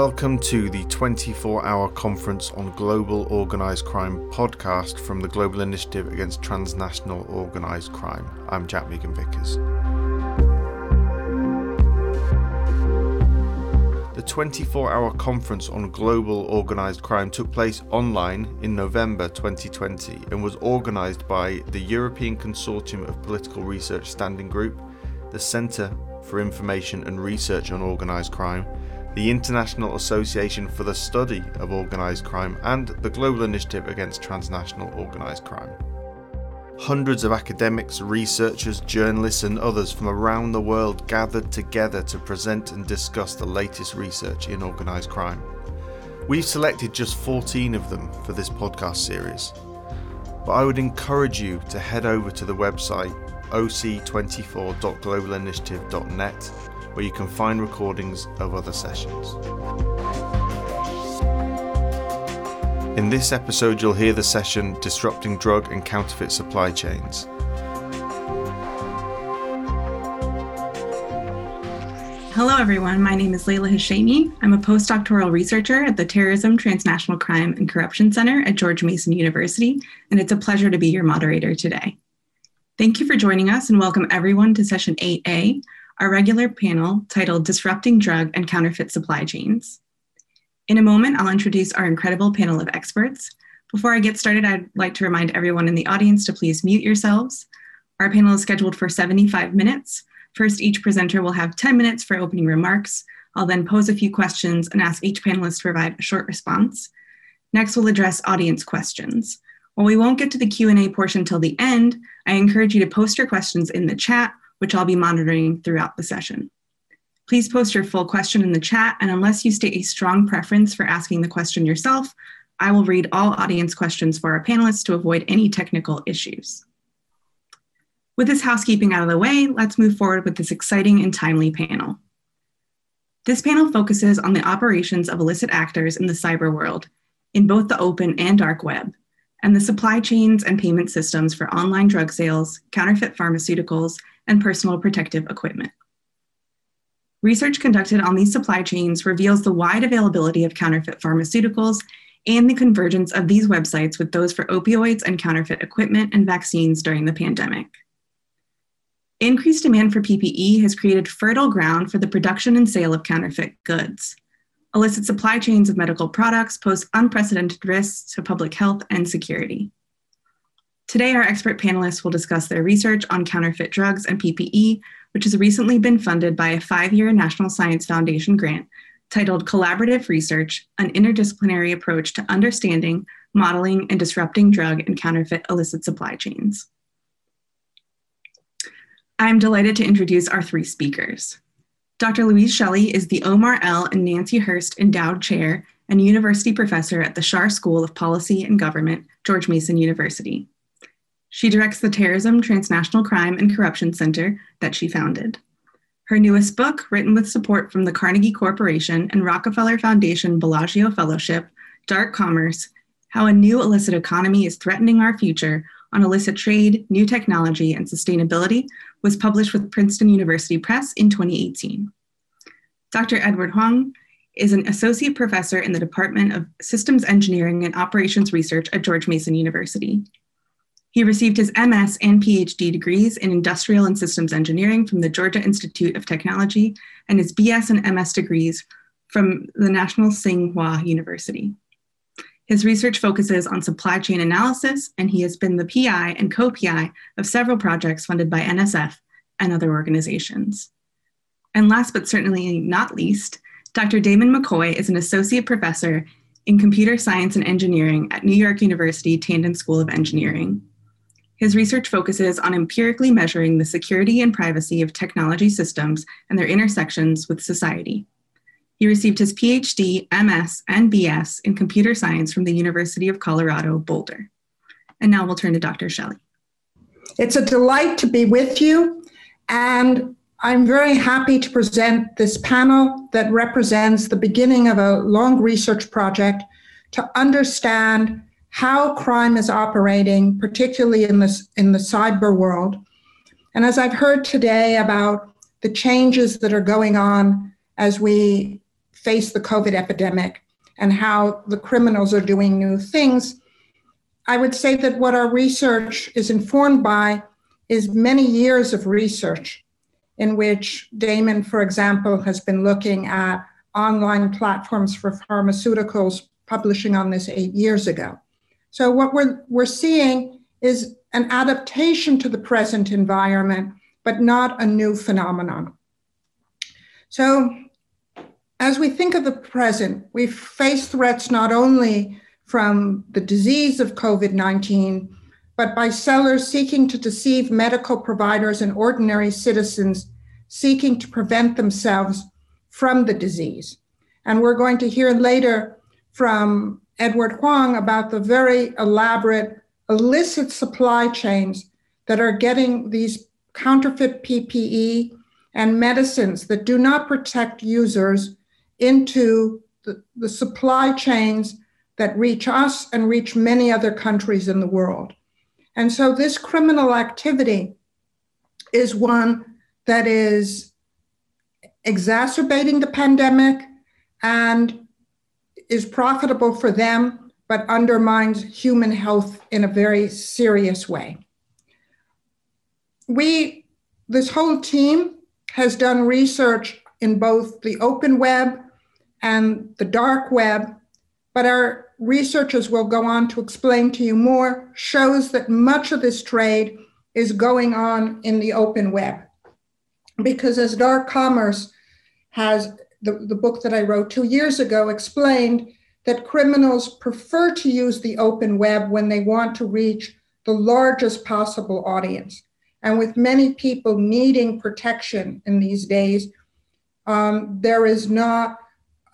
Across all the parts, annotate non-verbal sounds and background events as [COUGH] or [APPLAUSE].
Welcome to the 24 hour conference on global organised crime podcast from the Global Initiative Against Transnational Organised Crime. I'm Jack Megan Vickers. The 24 hour conference on global organised crime took place online in November 2020 and was organised by the European Consortium of Political Research Standing Group, the Centre for Information and Research on Organised Crime the International Association for the Study of Organised Crime, and the Global Initiative Against Transnational Organised Crime. Hundreds of academics, researchers, journalists, and others from around the world gathered together to present and discuss the latest research in organised crime. We've selected just 14 of them for this podcast series, but I would encourage you to head over to the website oc24.globalinitiative.net where you can find recordings of other sessions. In this episode, you'll hear the session Disrupting Drug and Counterfeit Supply Chains. Hello, everyone. My name is Layla Hashemi. I'm a postdoctoral researcher at the Terrorism, Transnational Crime, and Corruption Center at George Mason University, and it's a pleasure to be your moderator today. Thank you for joining us and welcome everyone to session 8A, our regular panel titled Disrupting Drug and Counterfeit Supply Chains. In a moment, I'll introduce our incredible panel of experts. Before I get started, I'd like to remind everyone in the audience to please mute yourselves. Our panel is scheduled for 75 minutes. First, each presenter will have 10 minutes for opening remarks. I'll then pose a few questions and ask each panelist to provide a short response. Next, we'll address audience questions. While we won't get to the Q&A portion till the end, I encourage you to post your questions in the chat which I'll be monitoring throughout the session. Please post your full question in the chat, and unless you state a strong preference for asking the question yourself, I will read all audience questions for our panelists to avoid any technical issues. With this housekeeping out of the way, let's move forward with this exciting and timely panel. This panel focuses on the operations of illicit actors in the cyber world, in both the open and dark web, and the supply chains and payment systems for online drug sales, counterfeit pharmaceuticals, and personal protective equipment. Research conducted on these supply chains reveals the wide availability of counterfeit pharmaceuticals and the convergence of these websites with those for opioids and counterfeit equipment and vaccines during the pandemic. Increased demand for PPE has created fertile ground for the production and sale of counterfeit goods. Illicit supply chains of medical products pose unprecedented risks to public health and security. Today, our expert panelists will discuss their research on counterfeit drugs and PPE, which has recently been funded by a five year National Science Foundation grant titled Collaborative Research An Interdisciplinary Approach to Understanding, Modeling, and Disrupting Drug and Counterfeit Illicit Supply Chains. I'm delighted to introduce our three speakers. Dr. Louise Shelley is the Omer L. and Nancy Hirst Endowed Chair and University Professor at the Schar School of Policy and Government, George Mason University. She directs the Terrorism, Transnational Crime, and Corruption Center that she founded. Her newest book, written with support from the Carnegie Corporation and Rockefeller Foundation Bellagio Fellowship, Dark Commerce How a New Illicit Economy is Threatening Our Future on Illicit Trade, New Technology, and Sustainability, was published with Princeton University Press in 2018. Dr. Edward Huang is an associate professor in the Department of Systems Engineering and Operations Research at George Mason University. He received his MS and PhD degrees in Industrial and Systems Engineering from the Georgia Institute of Technology and his BS and MS degrees from the National Tsinghua University. His research focuses on supply chain analysis, and he has been the PI and co PI of several projects funded by NSF and other organizations. And last but certainly not least, Dr. Damon McCoy is an associate professor in computer science and engineering at New York University Tandon School of Engineering. His research focuses on empirically measuring the security and privacy of technology systems and their intersections with society. He received his PhD, MS, and BS in computer science from the University of Colorado, Boulder. And now we'll turn to Dr. Shelley. It's a delight to be with you, and I'm very happy to present this panel that represents the beginning of a long research project to understand how crime is operating, particularly in this in the cyber world. And as I've heard today about the changes that are going on as we face the COVID epidemic and how the criminals are doing new things, I would say that what our research is informed by is many years of research in which Damon, for example, has been looking at online platforms for pharmaceuticals, publishing on this eight years ago. So what we're, we're seeing is an adaptation to the present environment, but not a new phenomenon. So as we think of the present, we face threats not only from the disease of COVID 19, but by sellers seeking to deceive medical providers and ordinary citizens seeking to prevent themselves from the disease. And we're going to hear later from Edward Huang about the very elaborate illicit supply chains that are getting these counterfeit PPE and medicines that do not protect users into the, the supply chains that reach us and reach many other countries in the world. And so this criminal activity is one that is exacerbating the pandemic and is profitable for them, but undermines human health in a very serious way. We, this whole team, has done research in both the open web and the dark web, but our researchers will go on to explain to you more, shows that much of this trade is going on in the open web. Because as dark commerce has, the, the book that I wrote two years ago explained that criminals prefer to use the open web when they want to reach the largest possible audience. And with many people needing protection in these days, um, there is not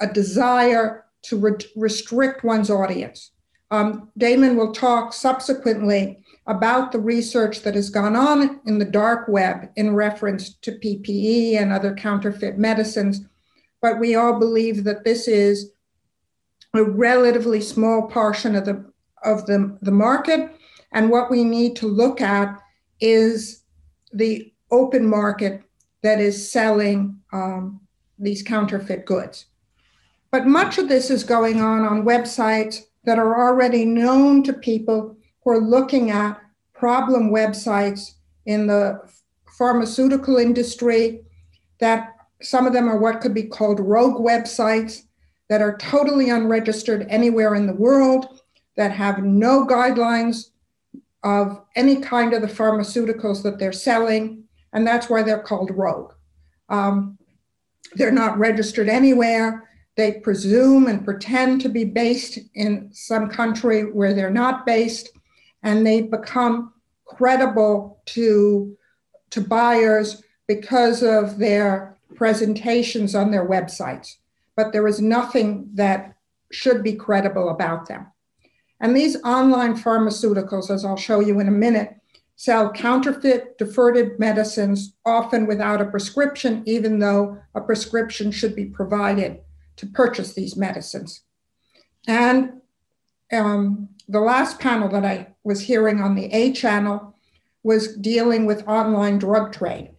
a desire to re- restrict one's audience. Um, Damon will talk subsequently about the research that has gone on in the dark web in reference to PPE and other counterfeit medicines, but we all believe that this is a relatively small portion of the of the, the market. And what we need to look at is the open market that is selling um, these counterfeit goods. But much of this is going on on websites that are already known to people who are looking at problem websites in the pharmaceutical industry that some of them are what could be called rogue websites that are totally unregistered anywhere in the world that have no guidelines of any kind of the pharmaceuticals that they're selling and that's why they're called rogue. Um, they're not registered anywhere. They presume and pretend to be based in some country where they're not based, and they become credible to, to buyers because of their presentations on their websites. But there is nothing that should be credible about them. And these online pharmaceuticals, as I'll show you in a minute, sell counterfeit, deferred medicines, often without a prescription, even though a prescription should be provided to purchase these medicines. And um, the last panel that I was hearing on the A channel was dealing with online drug trade.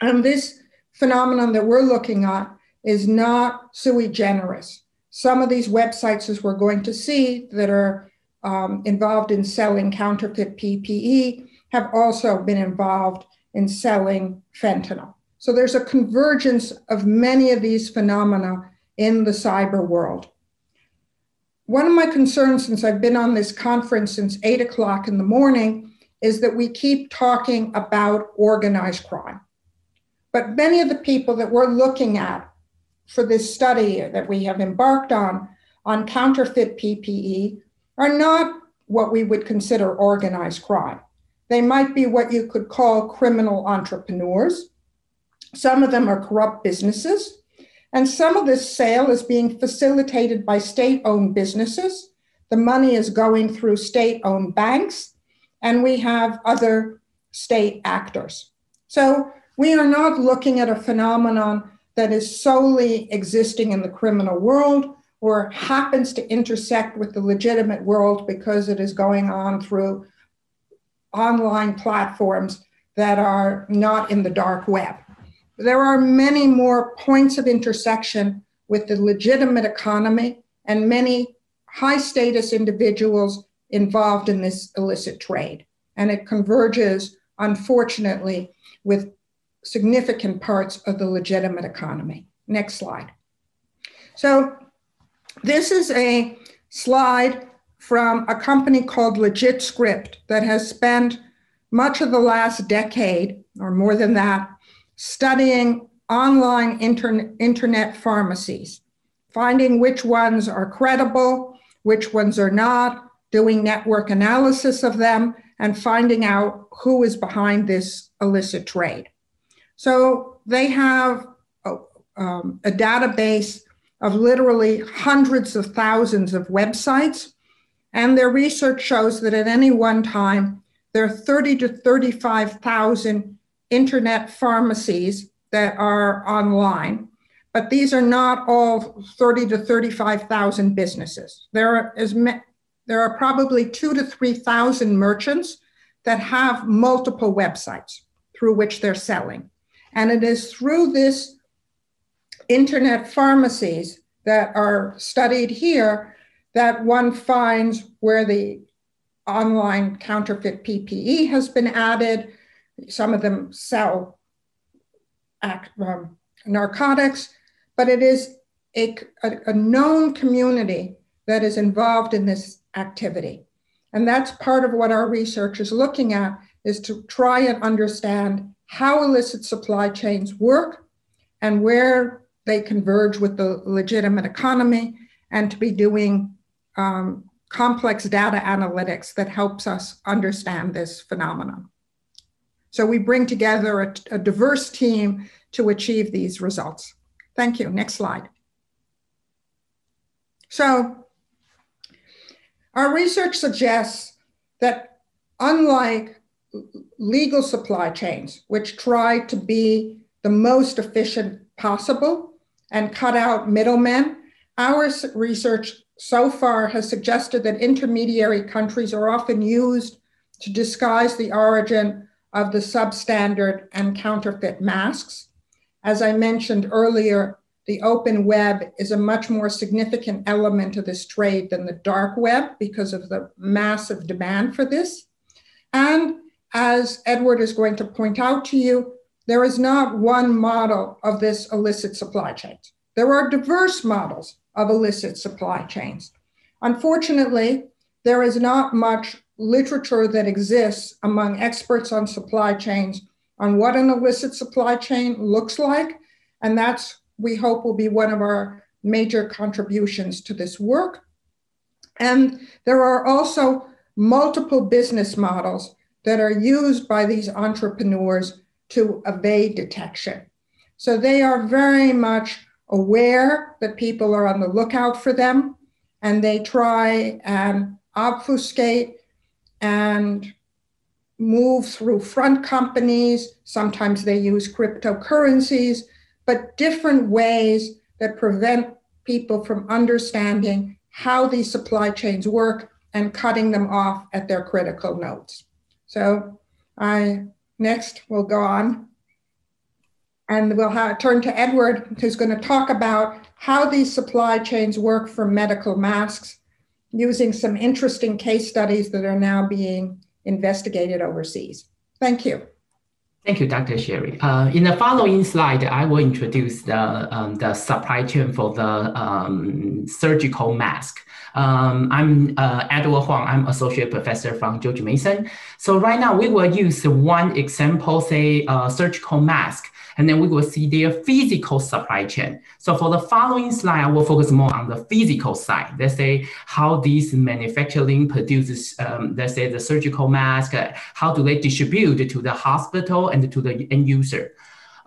And this phenomenon that we're looking at is not sui generis. Some of these websites, as we're going to see, that are um, involved in selling counterfeit PPE have also been involved in selling fentanyl. So there's a convergence of many of these phenomena in the cyber world. One of my concerns since I've been on this conference since eight o'clock in the morning is that we keep talking about organized crime. But many of the people that we're looking at for this study that we have embarked on, on counterfeit PPE, are not what we would consider organized crime. They might be what you could call criminal entrepreneurs. Some of them are corrupt businesses. And some of this sale is being facilitated by state owned businesses. The money is going through state owned banks, and we have other state actors. So we are not looking at a phenomenon that is solely existing in the criminal world or happens to intersect with the legitimate world because it is going on through online platforms that are not in the dark web. There are many more points of intersection with the legitimate economy and many high status individuals involved in this illicit trade. And it converges, unfortunately, with significant parts of the legitimate economy. Next slide. So, this is a slide from a company called LegitScript that has spent much of the last decade, or more than that, studying online inter- internet pharmacies, finding which ones are credible, which ones are not, doing network analysis of them, and finding out who is behind this illicit trade. So they have a, um, a database of literally hundreds of thousands of websites, and their research shows that at any one time, there are 30 to 35,000 internet pharmacies that are online, but these are not all 30 to 35,000 businesses. There are as me- there are probably two to 3,000 merchants that have multiple websites through which they're selling. And it is through this internet pharmacies that are studied here that one finds where the online counterfeit PPE has been added. Some of them sell act, um, narcotics, but it is a, a, a known community that is involved in this activity. And that's part of what our research is looking at is to try and understand how illicit supply chains work and where they converge with the legitimate economy and to be doing um, complex data analytics that helps us understand this phenomenon. So we bring together a, a diverse team to achieve these results. Thank you. Next slide. So our research suggests that unlike legal supply chains, which try to be the most efficient possible and cut out middlemen, our research so far has suggested that intermediary countries are often used to disguise the origin of the substandard and counterfeit masks. As I mentioned earlier, the open web is a much more significant element of this trade than the dark web because of the massive demand for this. And as Edward is going to point out to you, there is not one model of this illicit supply chain. There are diverse models of illicit supply chains. Unfortunately, there is not much literature that exists among experts on supply chains on what an illicit supply chain looks like. And that's, we hope, will be one of our major contributions to this work. And there are also multiple business models that are used by these entrepreneurs to evade detection. So they are very much aware that people are on the lookout for them and they try and obfuscate and move through front companies. Sometimes they use cryptocurrencies, but different ways that prevent people from understanding how these supply chains work and cutting them off at their critical nodes. So I next will go on and we'll have, turn to Edward, who's going to talk about how these supply chains work for medical masks using some interesting case studies that are now being investigated overseas. Thank you. Thank you, Dr. Sherry. Uh, in the following slide, I will introduce the, um, the supply chain for the um, surgical mask. Um, I'm uh, Edward Huang. I'm associate professor from George Mason. So right now we will use one example, say a surgical mask and then we will see their physical supply chain. So for the following slide, I will focus more on the physical side. Let's say how these manufacturing produces, um, let's say the surgical mask, uh, how do they distribute to the hospital and to the end user.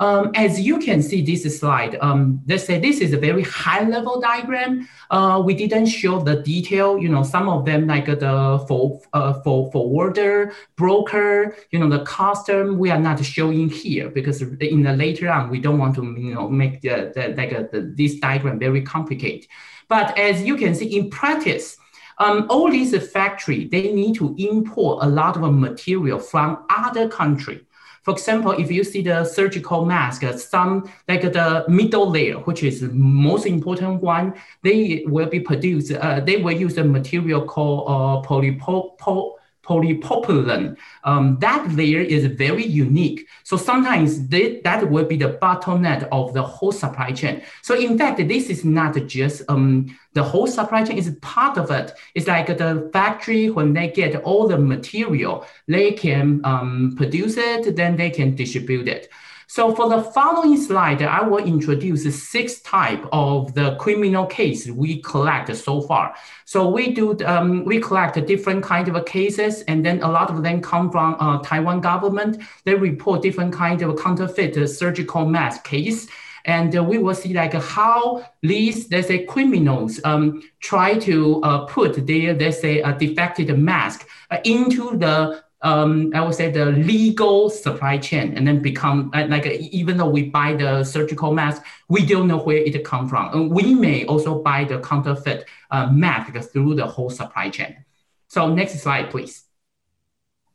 Um, as you can see this slide, um, let's say this is a very high level diagram. Uh, we didn't show the detail, you know, some of them like the for, uh, for forwarder, broker, you know, the custom, we are not showing here because in the later on, we don't want to, you know, make the, the like a, the, this diagram very complicated. But as you can see in practice, um, all these factory, they need to import a lot of material from other country For example, if you see the surgical mask, some like the middle layer, which is the most important one, they will be produced, uh, they will use a material called uh, polypropylene polypropylene. Um, that layer is very unique. So sometimes they, that will be the bottleneck of the whole supply chain. So in fact, this is not just um, the whole supply chain is part of it. It's like the factory, when they get all the material, they can um, produce it, then they can distribute it. So for the following slide, I will introduce six type of the criminal case we collect so far. So we do um, we collect different kind of cases, and then a lot of them come from uh, Taiwan government. They report different kind of counterfeit surgical mask case. And uh, we will see like how these, let's say, criminals um, try to uh, put their, let's say, a defective mask uh, into the um, I would say the legal supply chain and then become like even though we buy the surgical mask, we don't know where it come from. And we may also buy the counterfeit uh, mask through the whole supply chain. So next slide, please.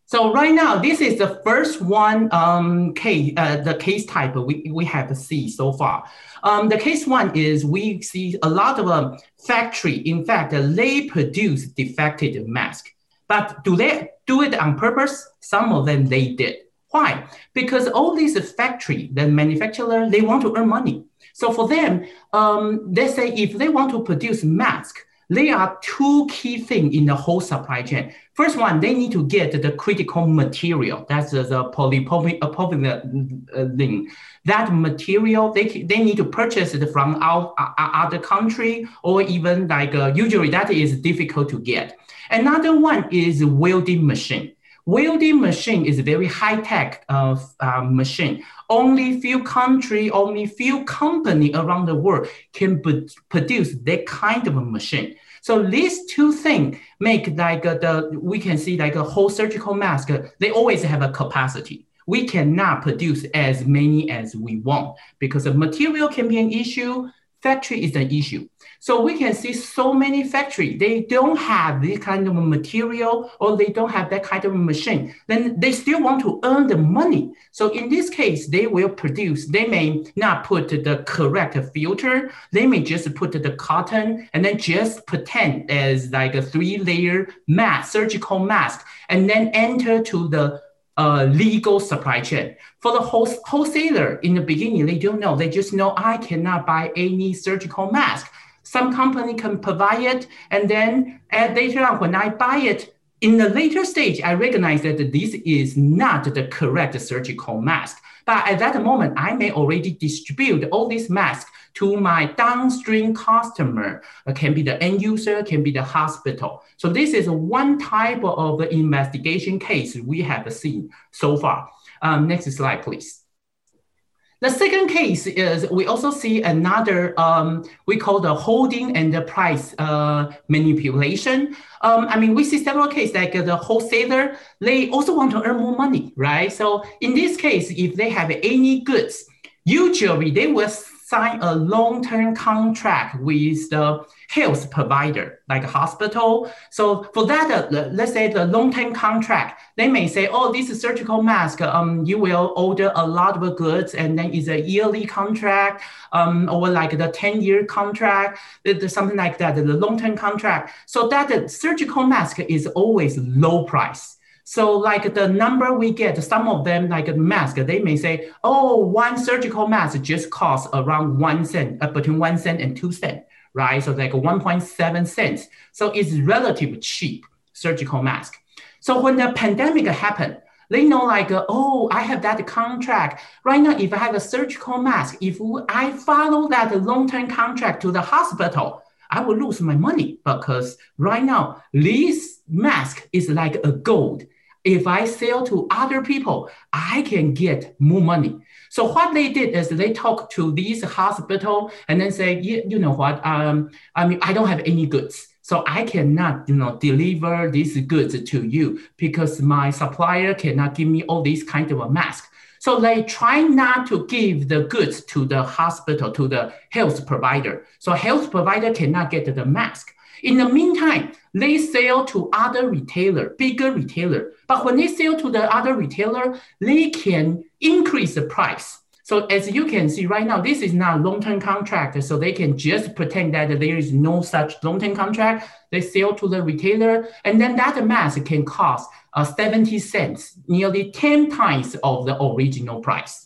So right now, this is the first one um, case, uh, the case type we, we have seen so far. Um, the case one is we see a lot of um, factory, in fact, they produce defective mask. But do they do it on purpose? Some of them they did. Why? Because all these factory, the manufacturer, they want to earn money. So for them, um, they say if they want to produce mask, there are two key things in the whole supply chain. First one, they need to get the critical material. That's the, the polypropylene. That material, they, they need to purchase it from our, other country or even like uh, usually that is difficult to get. Another one is welding machine. Welding machine is a very high tech uh, uh, machine. Only few country, only few company around the world can produce that kind of a machine. So these two things make like uh, the we can see like a whole surgical mask. They always have a capacity. We cannot produce as many as we want because the material can be an issue factory is an issue. So we can see so many factory, they don't have this kind of material or they don't have that kind of machine. Then they still want to earn the money. So in this case, they will produce, they may not put the correct filter. They may just put the cotton and then just pretend as like a three layer mask, surgical mask, and then enter to the uh, legal supply chain. For the wholesaler, in the beginning, they don't know. They just know I cannot buy any surgical mask. Some company can provide it, and then at later on, when I buy it, in the later stage, I recognize that this is not the correct surgical mask. But at that moment, I may already distribute all these masks to my downstream customer. It can be the end user, can be the hospital. So this is one type of investigation case we have seen so far. Um, next slide, please. The second case is we also see another, um, we call the holding and the price uh, manipulation. Um, I mean, we see several cases like the wholesaler, they also want to earn more money, right? So in this case, if they have any goods, usually they will sign a long-term contract with the health provider, like a hospital. So for that, uh, let's say the long-term contract, they may say, oh, this is surgical mask. Um, you will order a lot of goods, and then it's a yearly contract, um, or like the 10-year contract, something like that, the long-term contract. So that the surgical mask is always low price. So like the number we get, some of them like a mask, they may say, oh, one surgical mask just costs around one cent, uh, between one cent and two cent, right? So like 1.7 cents. So it's relatively cheap surgical mask. So when the pandemic happened, they know like, uh, oh, I have that contract. Right now, if I have a surgical mask, if I follow that long-term contract to the hospital, I will lose my money because right now, this mask is like a gold if I sell to other people, I can get more money. So what they did is they talk to these hospital and then say, you, you know what, um, I mean, I don't have any goods. So I cannot, you know, deliver these goods to you because my supplier cannot give me all these kind of a mask. So they try not to give the goods to the hospital, to the health provider. So health provider cannot get the mask. In the meantime, they sell to other retailer, bigger retailer. But when they sell to the other retailer, they can increase the price. So as you can see right now, this is not long-term contract. So they can just pretend that there is no such long-term contract. They sell to the retailer, and then that mask can cost uh, 70 cents, nearly 10 times of the original price.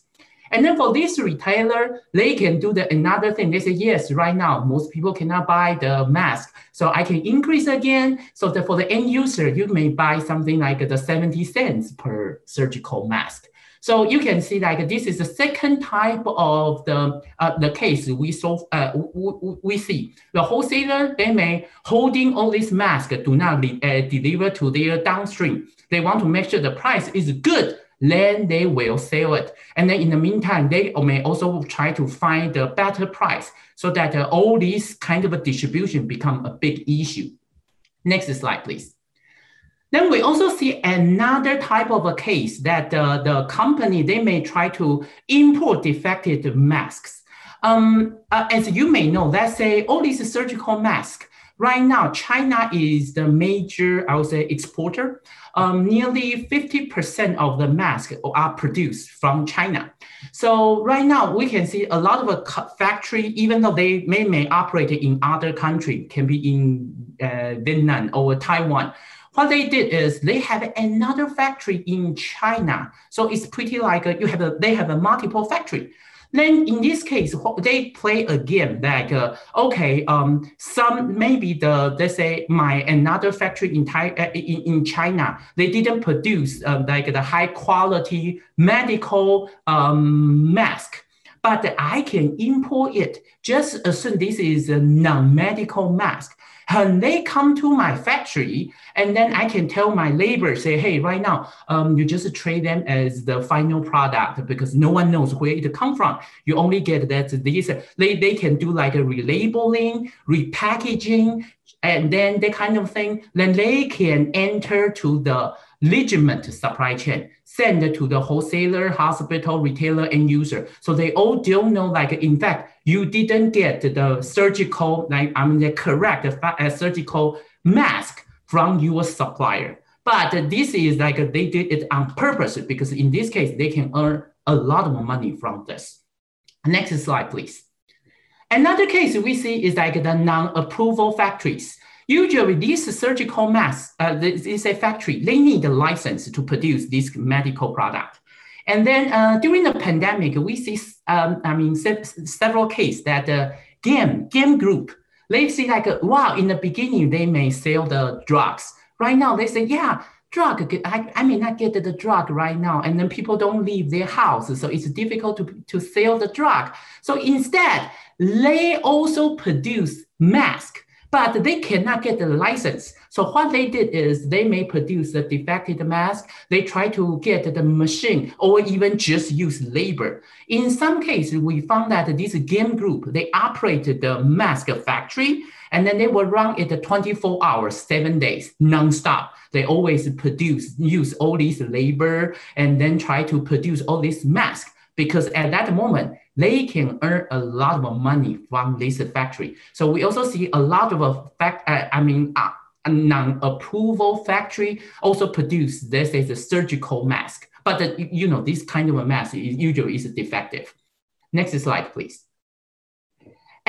And then for this retailer, they can do the another thing. They say, yes, right now, most people cannot buy the mask. So I can increase again. So that for the end user, you may buy something like the 70 cents per surgical mask. So you can see like this is the second type of the uh, the case we saw uh, we see the wholesaler they may holding all these masks do not uh, deliver to their downstream. They want to make sure the price is good then they will sell it. And then in the meantime, they may also try to find a better price so that uh, all these kind of a distribution become a big issue. Next slide, please. Then we also see another type of a case that uh, the company, they may try to import defective masks. Um, uh, as you may know, let's say all these surgical masks, right now, China is the major, I would say, exporter um, nearly 50% of the masks are produced from China. So right now we can see a lot of factory, even though they may, may operate in other country, can be in uh, Vietnam or Taiwan. What they did is they have another factory in China. So it's pretty like a, you have a, they have a multiple factory. Then in this case, they play a game like, uh, okay, um, some maybe the let's say my another factory in, Thai, uh, in, in China, they didn't produce uh, like the high quality medical um, mask but I can import it. Just assume this is a non-medical mask. And they come to my factory, and then I can tell my labor, say, hey, right now, um, you just trade them as the final product because no one knows where it come from. You only get that these, they, they can do like a relabeling, repackaging, and then that kind of thing. Then they can enter to the legitimate supply chain, send to the wholesaler, hospital, retailer, and user. So they all don't know, like, in fact, you didn't get the surgical, like, I mean, the correct uh, surgical mask from your supplier. But this is like they did it on purpose because in this case, they can earn a lot of money from this. Next slide, please. Another case we see is like the non-approval factories. Usually, these surgical masks, uh, a factory, they need a license to produce this medical product. And then uh, during the pandemic, we see, um, I mean, se- several cases that the game, game group, they see like, wow, in the beginning, they may sell the drugs. Right now, they say, yeah, drug, I, I may not get the drug right now. And then people don't leave their house. So it's difficult to, to sell the drug. So instead, they also produce mask but they cannot get the license. So what they did is they may produce a defective mask. They try to get the machine or even just use labor. In some cases, we found that this game group, they operated the mask factory and then they will run it 24 hours, seven days, nonstop. They always produce, use all these labor and then try to produce all this mask because at that moment, they can earn a lot of money from this factory. So we also see a lot of a fact, uh, I mean, uh, non-approval factory also produce this is a surgical mask. But the, you know, this kind of a mask usually is defective. Next slide, please.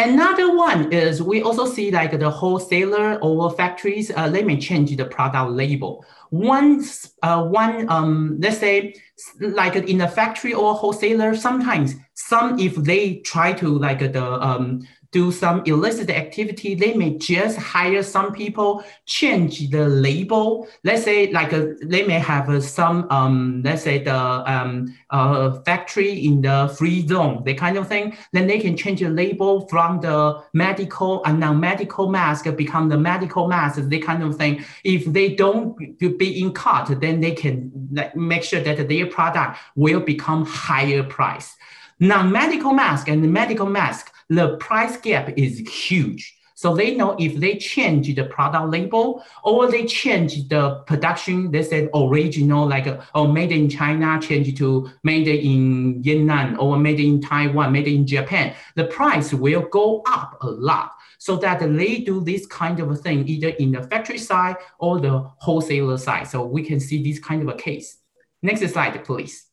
Another one is we also see like the wholesaler or factories, uh, they may change the product label. One, uh, one um, let's say like in a factory or wholesaler, sometimes some if they try to like the um, do some illicit activity, they may just hire some people, change the label. Let's say like a, uh, they may have uh, some, um, let's say the um, uh, factory in the free zone, that kind of thing. Then they can change the label from the medical and non-medical mask become the medical mask, that kind of thing. If they don't be in caught, then they can make sure that their product will become higher price. Non-medical mask and medical mask the price gap is huge. So they know if they change the product label or they change the production, they said original, like oh, made in China, change to made in Yunnan or made in Taiwan, made in Japan, the price will go up a lot. So that they do this kind of thing either in the factory side or the wholesaler side. So we can see this kind of a case. Next slide, please.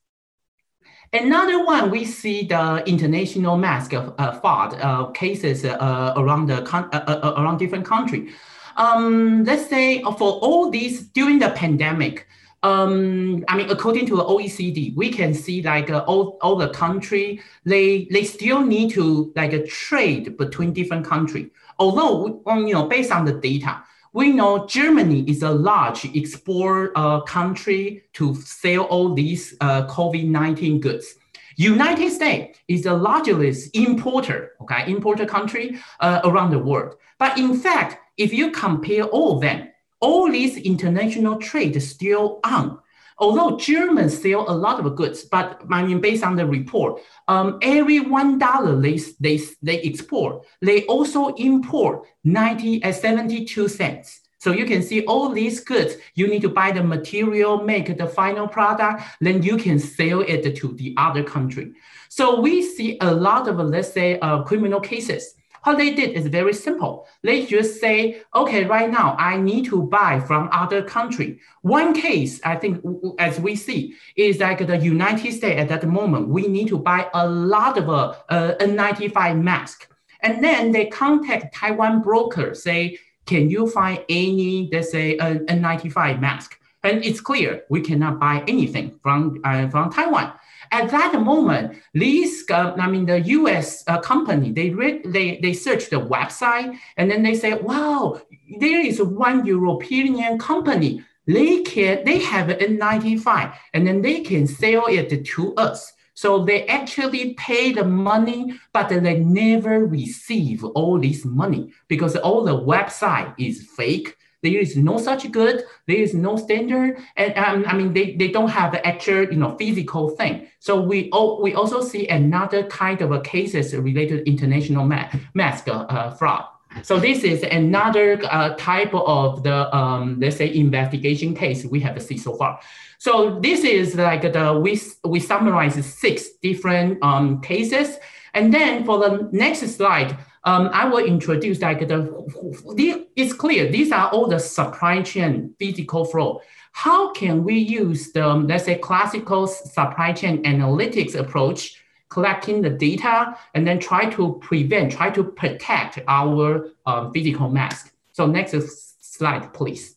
Another one, we see the international mask uh, fraud uh, cases uh, around the uh, uh, around different country. Um, let's say for all these during the pandemic, um, I mean, according to the OECD, we can see like uh, all, all the country, they, they still need to like trade between different country. Although, you know, based on the data, we know Germany is a large export uh, country to sell all these uh, COVID-19 goods. United States is the largest importer, okay, importer country uh, around the world. But in fact, if you compare all of them, all these international trade is still on. Although Germans sell a lot of goods, but I mean, based on the report, um, every one dollar they, they, they export, they also import 90 uh, 72 cents. So you can see all these goods, you need to buy the material, make the final product, then you can sell it to the other country. So we see a lot of, let's say, uh, criminal cases what they did is very simple. They just say, okay, right now I need to buy from other country. One case, I think, as we see, is like the United States at that moment, we need to buy a lot of uh, uh, N95 mask. And then they contact Taiwan broker, say, can you find any, let's say, a N95 mask? And it's clear we cannot buy anything from, uh, from Taiwan. At that moment, these, uh, I mean, the U.S. Uh, company, they read, they they search the website, and then they say, "Wow, there is one European company. They can, they have an N95, and then they can sell it to us." So they actually pay the money, but they never receive all this money because all the website is fake there is no such good. There is no standard, and um, I mean they, they don't have the actual you know physical thing. So we oh, we also see another kind of cases related to international ma- mask uh, fraud. So this is another uh, type of the um, let's say investigation case we have seen so far. So this is like the we we summarize six different um, cases, and then for the next slide, um, I will introduce like the, it's clear, these are all the supply chain physical flow. How can we use the, let's say, classical supply chain analytics approach, collecting the data and then try to prevent, try to protect our um, physical mask. So next slide, please.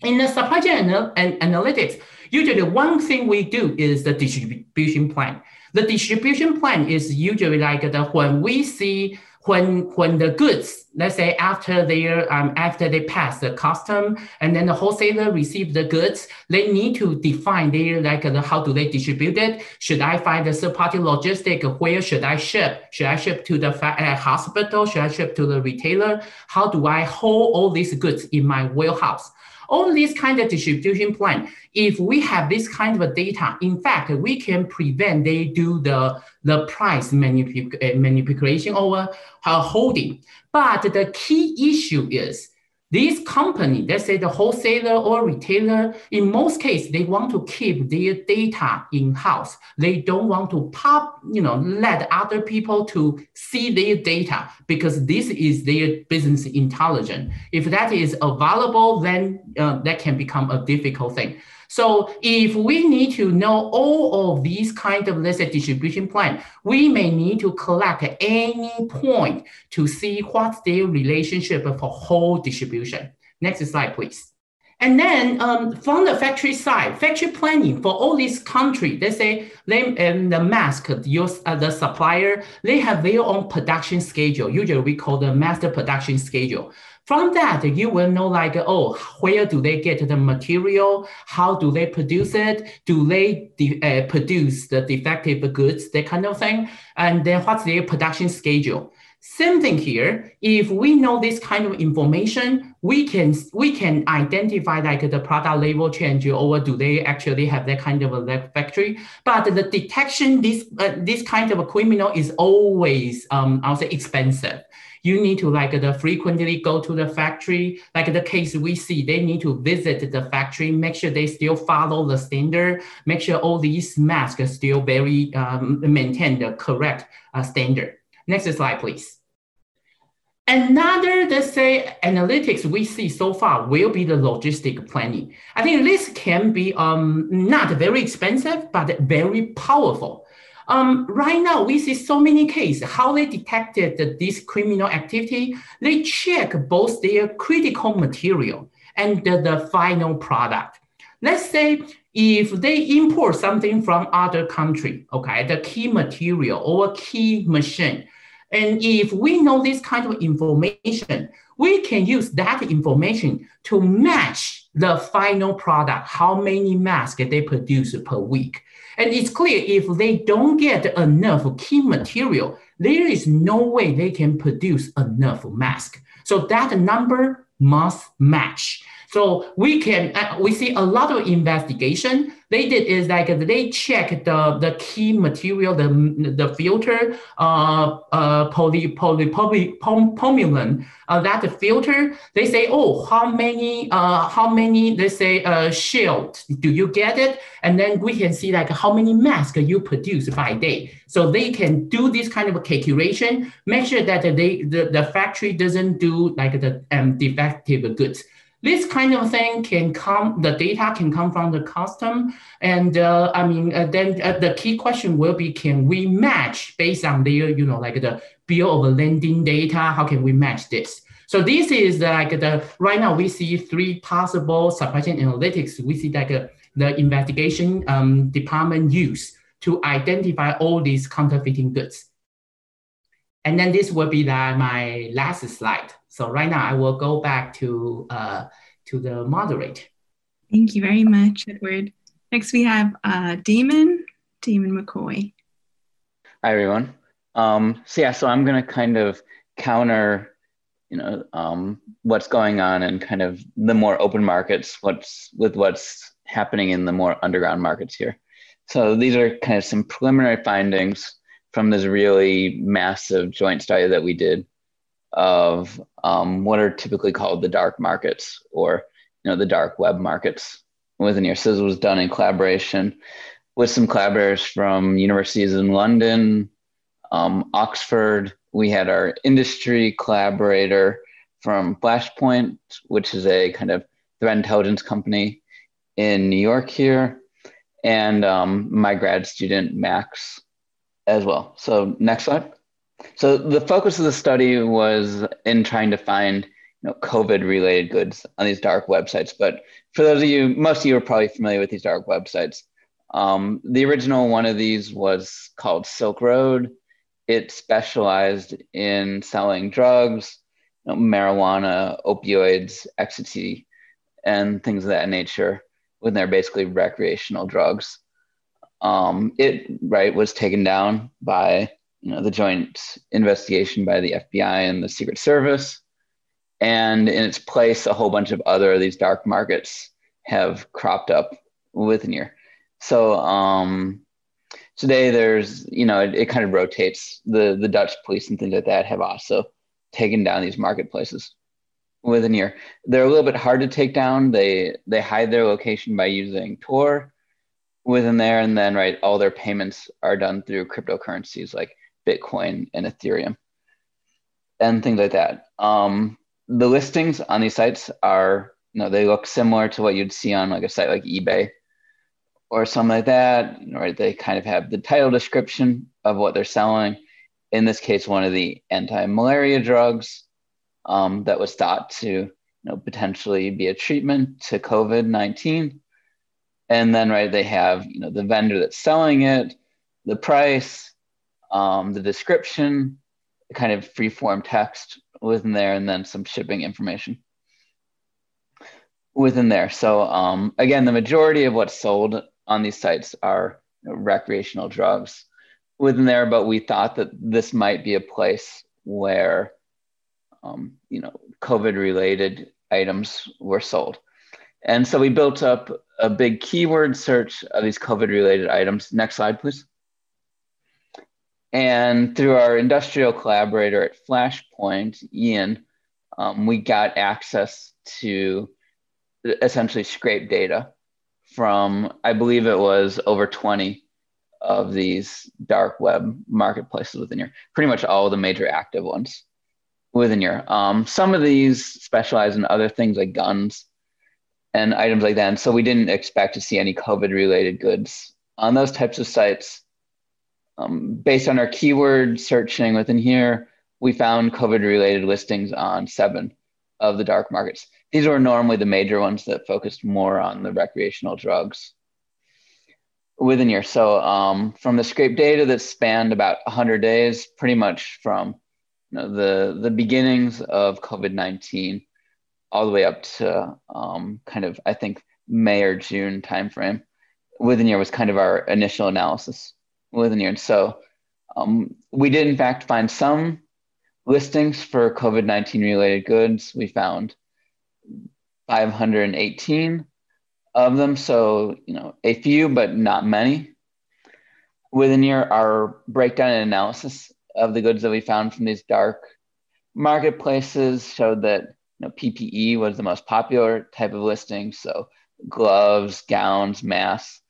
In the supply chain anal analytics, usually one thing we do is the distribution plan. The distribution plan is usually like the when we see when when the goods, let's say after they um, after they pass the custom and then the wholesaler receive the goods, they need to define their like how do they distribute it? Should I find a third party logistic? Where should I ship? Should I ship to the uh, hospital? Should I ship to the retailer? How do I hold all these goods in my warehouse? All these kind of distribution plan, if we have this kind of data, in fact, we can prevent they do the, the price uh, manipulation or uh, holding. But the key issue is this company, let's say the wholesaler or retailer, in most cases, they want to keep their data in-house. They don't want to pop, you know, let other people to see their data because this is their business intelligence. If that is available, then uh, that can become a difficult thing. So if we need to know all of these kind of, let's distribution plan, we may need to collect any point to see what's their relationship for whole distribution. Next slide, please. And then um, from the factory side, factory planning for all these countries, they say they and the mask use uh, the supplier, they have their own production schedule. Usually we call the master production schedule. From that, you will know like, oh, where do they get the material? How do they produce it? Do they de- uh, produce the defective goods? That kind of thing. And then what's their production schedule? Same thing here. If we know this kind of information, we can we can identify like the product label change or do they actually have that kind of a factory. But the detection this uh, this kind of a criminal is always um, I'll say expensive you need to like the frequently go to the factory like the case we see they need to visit the factory make sure they still follow the standard make sure all these masks still very um, maintain the correct uh, standard next slide please Another, let's say, analytics we see so far will be the logistic planning. I think this can be um, not very expensive, but very powerful. Um, right now, we see so many cases, how they detected this criminal activity. They check both their critical material and the, the final product. Let's say if they import something from other country, okay, the key material or key machine, and if we know this kind of information, we can use that information to match the final product, how many masks they produce per week. And it's clear if they don't get enough key material, there is no way they can produce enough mask. So that number must match. So we can uh, we see a lot of investigation. They did is like they check the, the key material, the, the filter, uh, uh, poly, poly, poly, pom, pomulan, uh, that filter. They say, oh, how many, uh, how many, let's say, uh, shield do you get it? And then we can see like how many masks you produce by day. So they can do this kind of calculation, make sure that they the, the factory doesn't do like the um, defective goods. This kind of thing can come, the data can come from the custom. And uh, I mean, uh, then uh, the key question will be, can we match based on their, you know, like the bill of lading data? How can we match this? So this is like the, right now we see three possible supply chain analytics. We see like uh, the investigation um, department use to identify all these counterfeiting goods. And then this will be the, my last slide. So right now I will go back to, uh, to the moderator. Thank you very much, Edward. Next we have uh, Damon, Damon McCoy. Hi, everyone. Um, so yeah, so I'm going to kind of counter, you know, um, what's going on and kind of the more open markets, what's with what's happening in the more underground markets here. So these are kind of some preliminary findings from this really massive joint study that we did of um, what are typically called the dark markets or you know the dark web markets within your So was done in collaboration with some collaborators from universities in London, um, Oxford. We had our industry collaborator from Flashpoint, which is a kind of threat intelligence company in New York here, and um, my grad student Max as well. So next slide. So the focus of the study was in trying to find you know, COVID related goods on these dark websites. But for those of you, most of you are probably familiar with these dark websites. Um, the original one of these was called Silk Road. It specialized in selling drugs, you know, marijuana, opioids, ecstasy, and things of that nature when they're basically recreational drugs. Um, it right was taken down by you know, the joint investigation by the FBI and the Secret Service. And in its place, a whole bunch of other of these dark markets have cropped up within here. So um, today there's, you know, it, it, kind of rotates. The, the Dutch police and things like that have also taken down these marketplaces within here. They're a little bit hard to take down. They, they hide their location by using Tor within there. And then, right, all their payments are done through cryptocurrencies like Bitcoin and Ethereum and things like that. Um, the listings on these sites are, you know, they look similar to what you'd see on like a site like eBay or something like that. Right? They kind of have the title description of what they're selling. In this case, one of the anti-malaria drugs um, that was thought to, you know, potentially be a treatment to COVID-19. And then, right, they have, you know, the vendor that's selling it, the price, um, the description, kind of free form text within there, and then some shipping information within there. So um, again, the majority of what's sold on these sites are recreational drugs within there, but we thought that this might be a place where um, you know COVID related items were sold. And so we built up a big keyword search of these COVID related items. Next slide, please. And through our industrial collaborator at Flashpoint, Ian, um, we got access to essentially scrape data from, I believe it was over 20 of these dark web marketplaces within your, pretty much all the major active ones within your. Um, some of these specialize in other things like guns and items like that. And so we didn't expect to see any COVID related goods on those types of sites. Um, based on our keyword searching within here, we found COVID related listings on seven of the dark markets. These were normally the major ones that focused more on the recreational drugs within here. So um, from the scrape data that spanned about 100 days, pretty much from you know, the, the beginnings of COVID-19 all the way up to um, kind of, I think, May or June timeframe within here was kind of our initial analysis within here. So um, we did in fact find some listings for COVID 19 related goods. We found 518 of them. So, you know, a few, but not many. Within here, our breakdown and analysis of the goods that we found from these dark marketplaces showed that you know, PPE was the most popular type of listing. So, gloves, gowns, masks,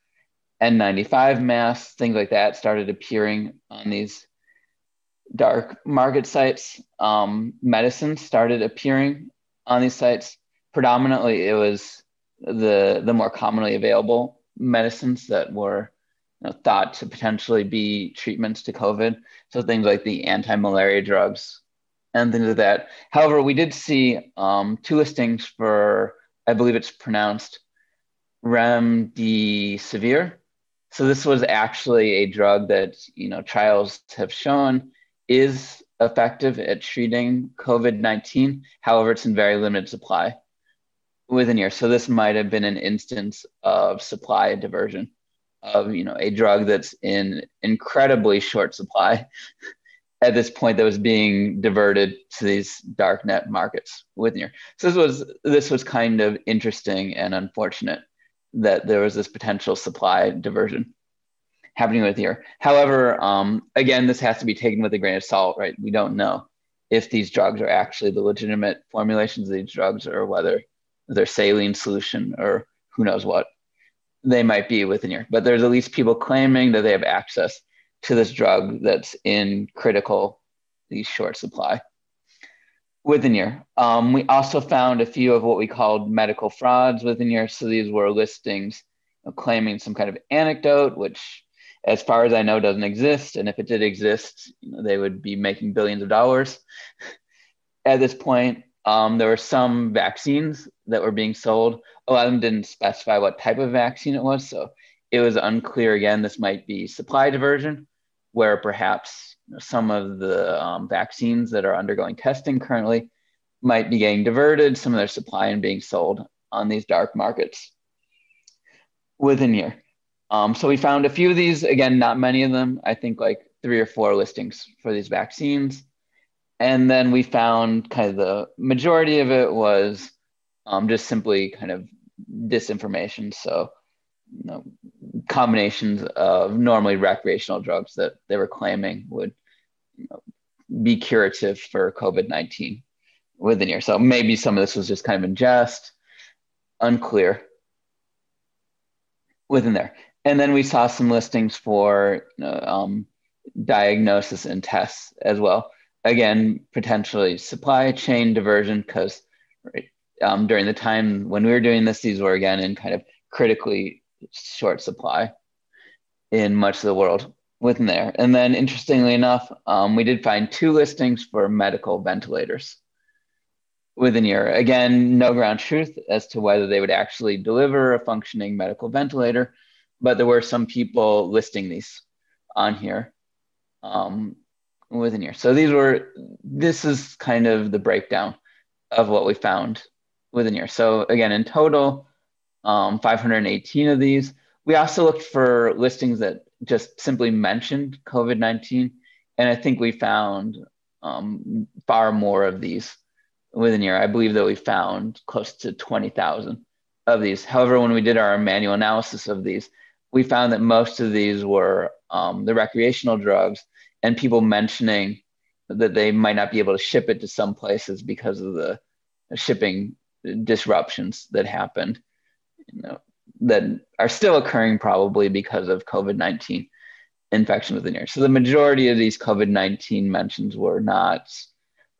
N95 masks, things like that started appearing on these dark market sites. Um, medicine started appearing on these sites. Predominantly, it was the the more commonly available medicines that were you know, thought to potentially be treatments to COVID. So things like the anti-malaria drugs and things like that. However, we did see um, two listings for, I believe it's pronounced remdesivir. So this was actually a drug that you know trials have shown is effective at treating COVID 19. However, it's in very limited supply within here. So this might have been an instance of supply diversion of you know a drug that's in incredibly short supply [LAUGHS] at this point that was being diverted to these dark net markets within here. So this was this was kind of interesting and unfortunate that there was this potential supply diversion happening with here. However, um, again, this has to be taken with a grain of salt, right? We don't know if these drugs are actually the legitimate formulations of these drugs or whether they're saline solution or who knows what they might be within here. But there's at least people claiming that they have access to this drug that's in critical, these short supply within here. Um, we also found a few of what we called medical frauds within here. So these were listings claiming some kind of anecdote, which as far as I know, doesn't exist. And if it did exist, you know, they would be making billions of dollars [LAUGHS] at this point. Um, there were some vaccines that were being sold. A lot of them didn't specify what type of vaccine it was. So it was unclear again. This might be supply diversion, where perhaps some of the um, vaccines that are undergoing testing currently might be getting diverted, some of their supply and being sold on these dark markets within here. Um, so we found a few of these, again, not many of them, I think like three or four listings for these vaccines. And then we found kind of the majority of it was um, just simply kind of disinformation. So, you know, combinations of normally recreational drugs that they were claiming would be curative for COVID 19 within here. So maybe some of this was just kind of in jest, unclear within there. And then we saw some listings for know, um, diagnosis and tests as well. Again, potentially supply chain diversion because um, during the time when we were doing this, these were again in kind of critically short supply in much of the world within there. And then interestingly enough, um, we did find two listings for medical ventilators within here. Again, no ground truth as to whether they would actually deliver a functioning medical ventilator but there were some people listing these on here um, within here. So these were, this is kind of the breakdown of what we found within here. So again, in total, um, 518 of these. We also looked for listings that just simply mentioned COVID-19. And I think we found um, far more of these within a year. I believe that we found close to 20,000 of these. However, when we did our manual analysis of these, we found that most of these were um, the recreational drugs and people mentioning that they might not be able to ship it to some places because of the shipping disruptions that happened, you know, that are still occurring probably because of COVID 19 infection within here. So the majority of these COVID 19 mentions were not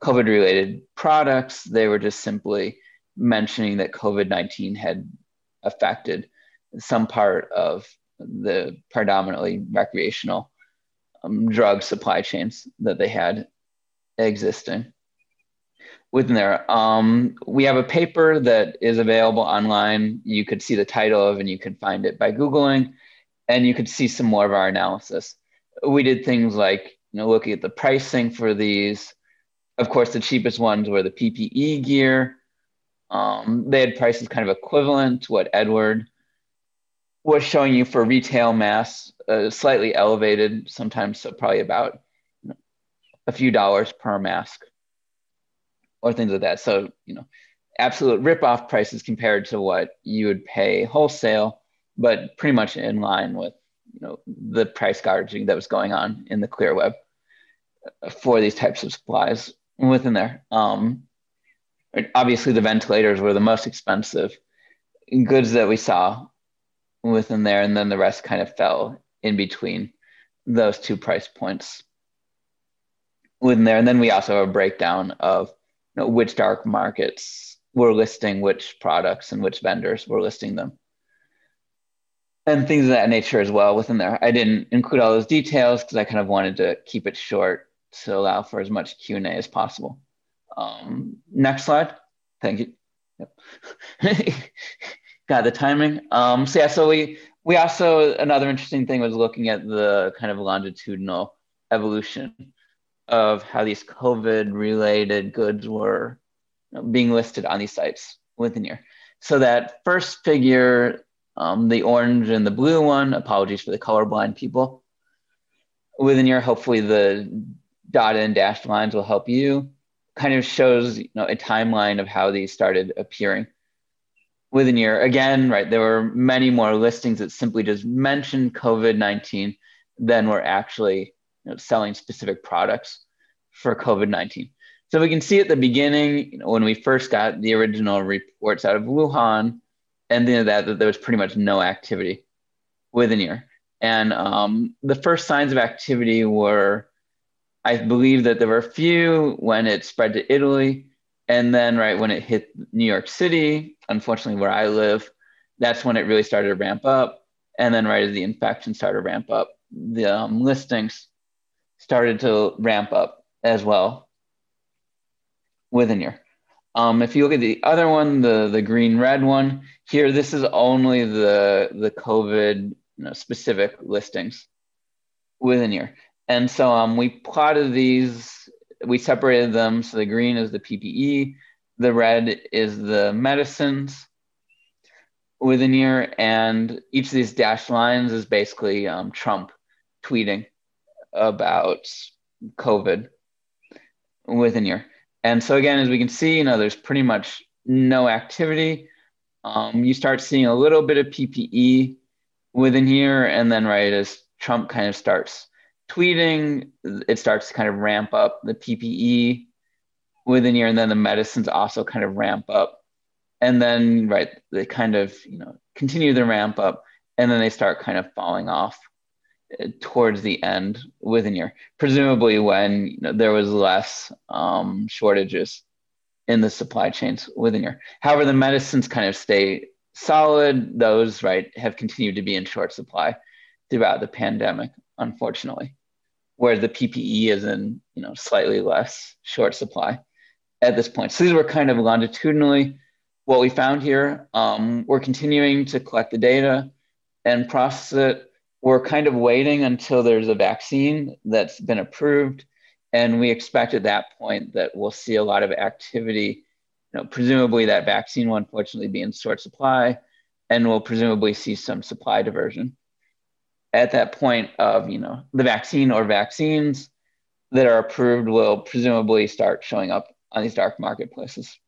COVID related products, they were just simply mentioning that COVID 19 had affected some part of the predominantly recreational um, drug supply chains that they had existing within there. Um, we have a paper that is available online. You could see the title of, and you can find it by Googling, and you could see some more of our analysis. We did things like, you know, looking at the pricing for these. Of course, the cheapest ones were the PPE gear. Um, they had prices kind of equivalent to what Edward was showing you for retail masks, uh, slightly elevated, sometimes so probably about a few dollars per mask or things like that. So, you know, absolute rip-off prices compared to what you would pay wholesale, but pretty much in line with, you know, the price gouging that was going on in the clear web for these types of supplies within there. Um, obviously, the ventilators were the most expensive goods that we saw within there, and then the rest kind of fell in between those two price points within there. And then we also have a breakdown of know, which dark markets were listing which products and which vendors were listing them. And things of that nature as well within there. I didn't include all those details because i kind of wanted to keep it short to allow for as much q&a as possible. Um, next slide. Thank you. Yep. [LAUGHS] got the timing. Um, so yeah so we we also another interesting thing was looking at the kind of longitudinal evolution of how these COVID related goods were being listed on these sites within here. So that first figure, um, the orange and the blue one, apologies for the colorblind people. Within here, hopefully the dotted and dashed lines will help you. Kind of shows you know a timeline of how these started appearing within your again right there were many more listings that simply just mentioned covid-19 than were actually know, selling specific products for COVID 19. So we can see at the beginning, you know, when we first got the original reports out of Wuhan, and then that, that there was pretty much no activity within here. And um, the first signs of activity were, I believe that there were a few when it spread to Italy. And then, right when it hit New York City, unfortunately, where I live, that's when it really started to ramp up. And then, right as the infection started to ramp up, the um, listings started to ramp up as well within here. Um, if you look at the other one, the, the green red one here, this is only the, the COVID you know, specific listings within year. And so um, we plotted these, we separated them. So the green is the PPE, the red is the medicines within year, And each of these dashed lines is basically um, Trump tweeting about COVID within here. And so again, as we can see, you know, there's pretty much no activity. Um, you start seeing a little bit of PPE within here, and then right as Trump kind of starts tweeting, it starts to kind of ramp up the PPE within here, and then the medicines also kind of ramp up, and then right they kind of you know continue the ramp up, and then they start kind of falling off towards the end within your presumably when you know, there was less um, shortages in the supply chains within your however the medicines kind of stay solid. Those right have continued to be in short supply throughout the pandemic unfortunately whereas the ppe is in you know slightly less short supply at this point. So these were kind of longitudinally what we found here. Um, we're continuing to collect the data and process it we're kind of waiting until there's a vaccine that's been approved. And we expect at that point that we'll see a lot of activity. You know, presumably that vaccine will unfortunately be in short supply, and we'll presumably see some supply diversion. At that point of you know the vaccine or vaccines, that are approved will presumably start showing up on these dark marketplaces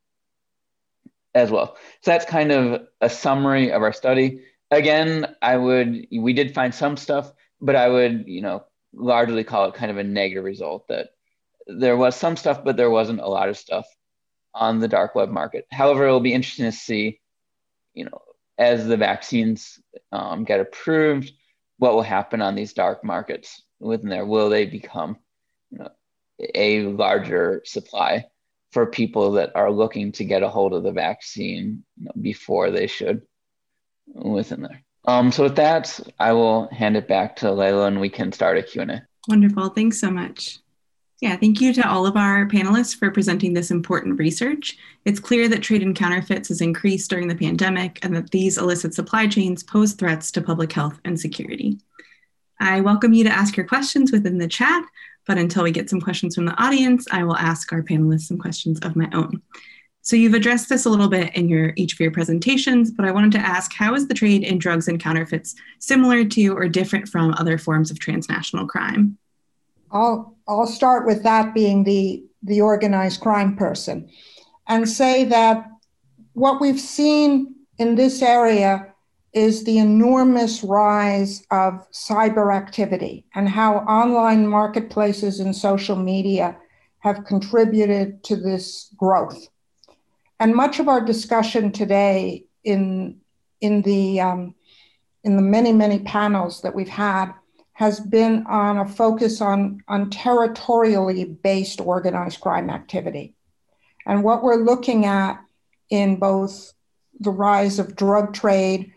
as well. So that's kind of a summary of our study. Again, I would we did find some stuff, but I would you know largely call it kind of a negative result that there was some stuff, but there wasn't a lot of stuff on the dark web market. However, it'll be interesting to see, you know, as the vaccines um, get approved, what will happen on these dark markets within there? Will they become you know, a larger supply for people that are looking to get a hold of the vaccine you know, before they should within there? Um, so with that, I will hand it back to Layla and we can start a Q&A. Wonderful. Thanks so much. Yeah, thank you to all of our panelists for presenting this important research. It's clear that trade in counterfeits has increased during the pandemic and that these illicit supply chains pose threats to public health and security. I welcome you to ask your questions within the chat, but until we get some questions from the audience, I will ask our panelists some questions of my own. So you've addressed this a little bit in your each of your presentations, but I wanted to ask how is the trade in drugs and counterfeits similar to or different from other forms of transnational crime? I'll I'll start with that being the the organized crime person and say that what we've seen in this area is the enormous rise of cyber activity and how online marketplaces and social media have contributed to this growth. And much of our discussion today in in the um, in the many many panels that we've had has been on a focus on, on territorially based organized crime activity. And what we're looking at in both the rise of drug trade,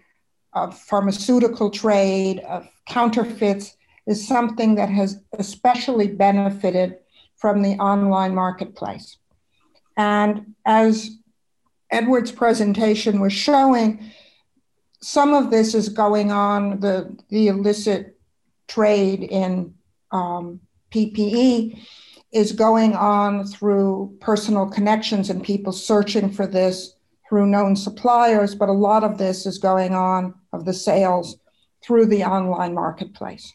of pharmaceutical trade, of counterfeits, is something that has especially benefited from the online marketplace. And as Edward's presentation was showing, some of this is going on, the, the illicit trade in um, PPE is going on through personal connections and people searching for this through known suppliers, but a lot of this is going on of the sales through the online marketplace.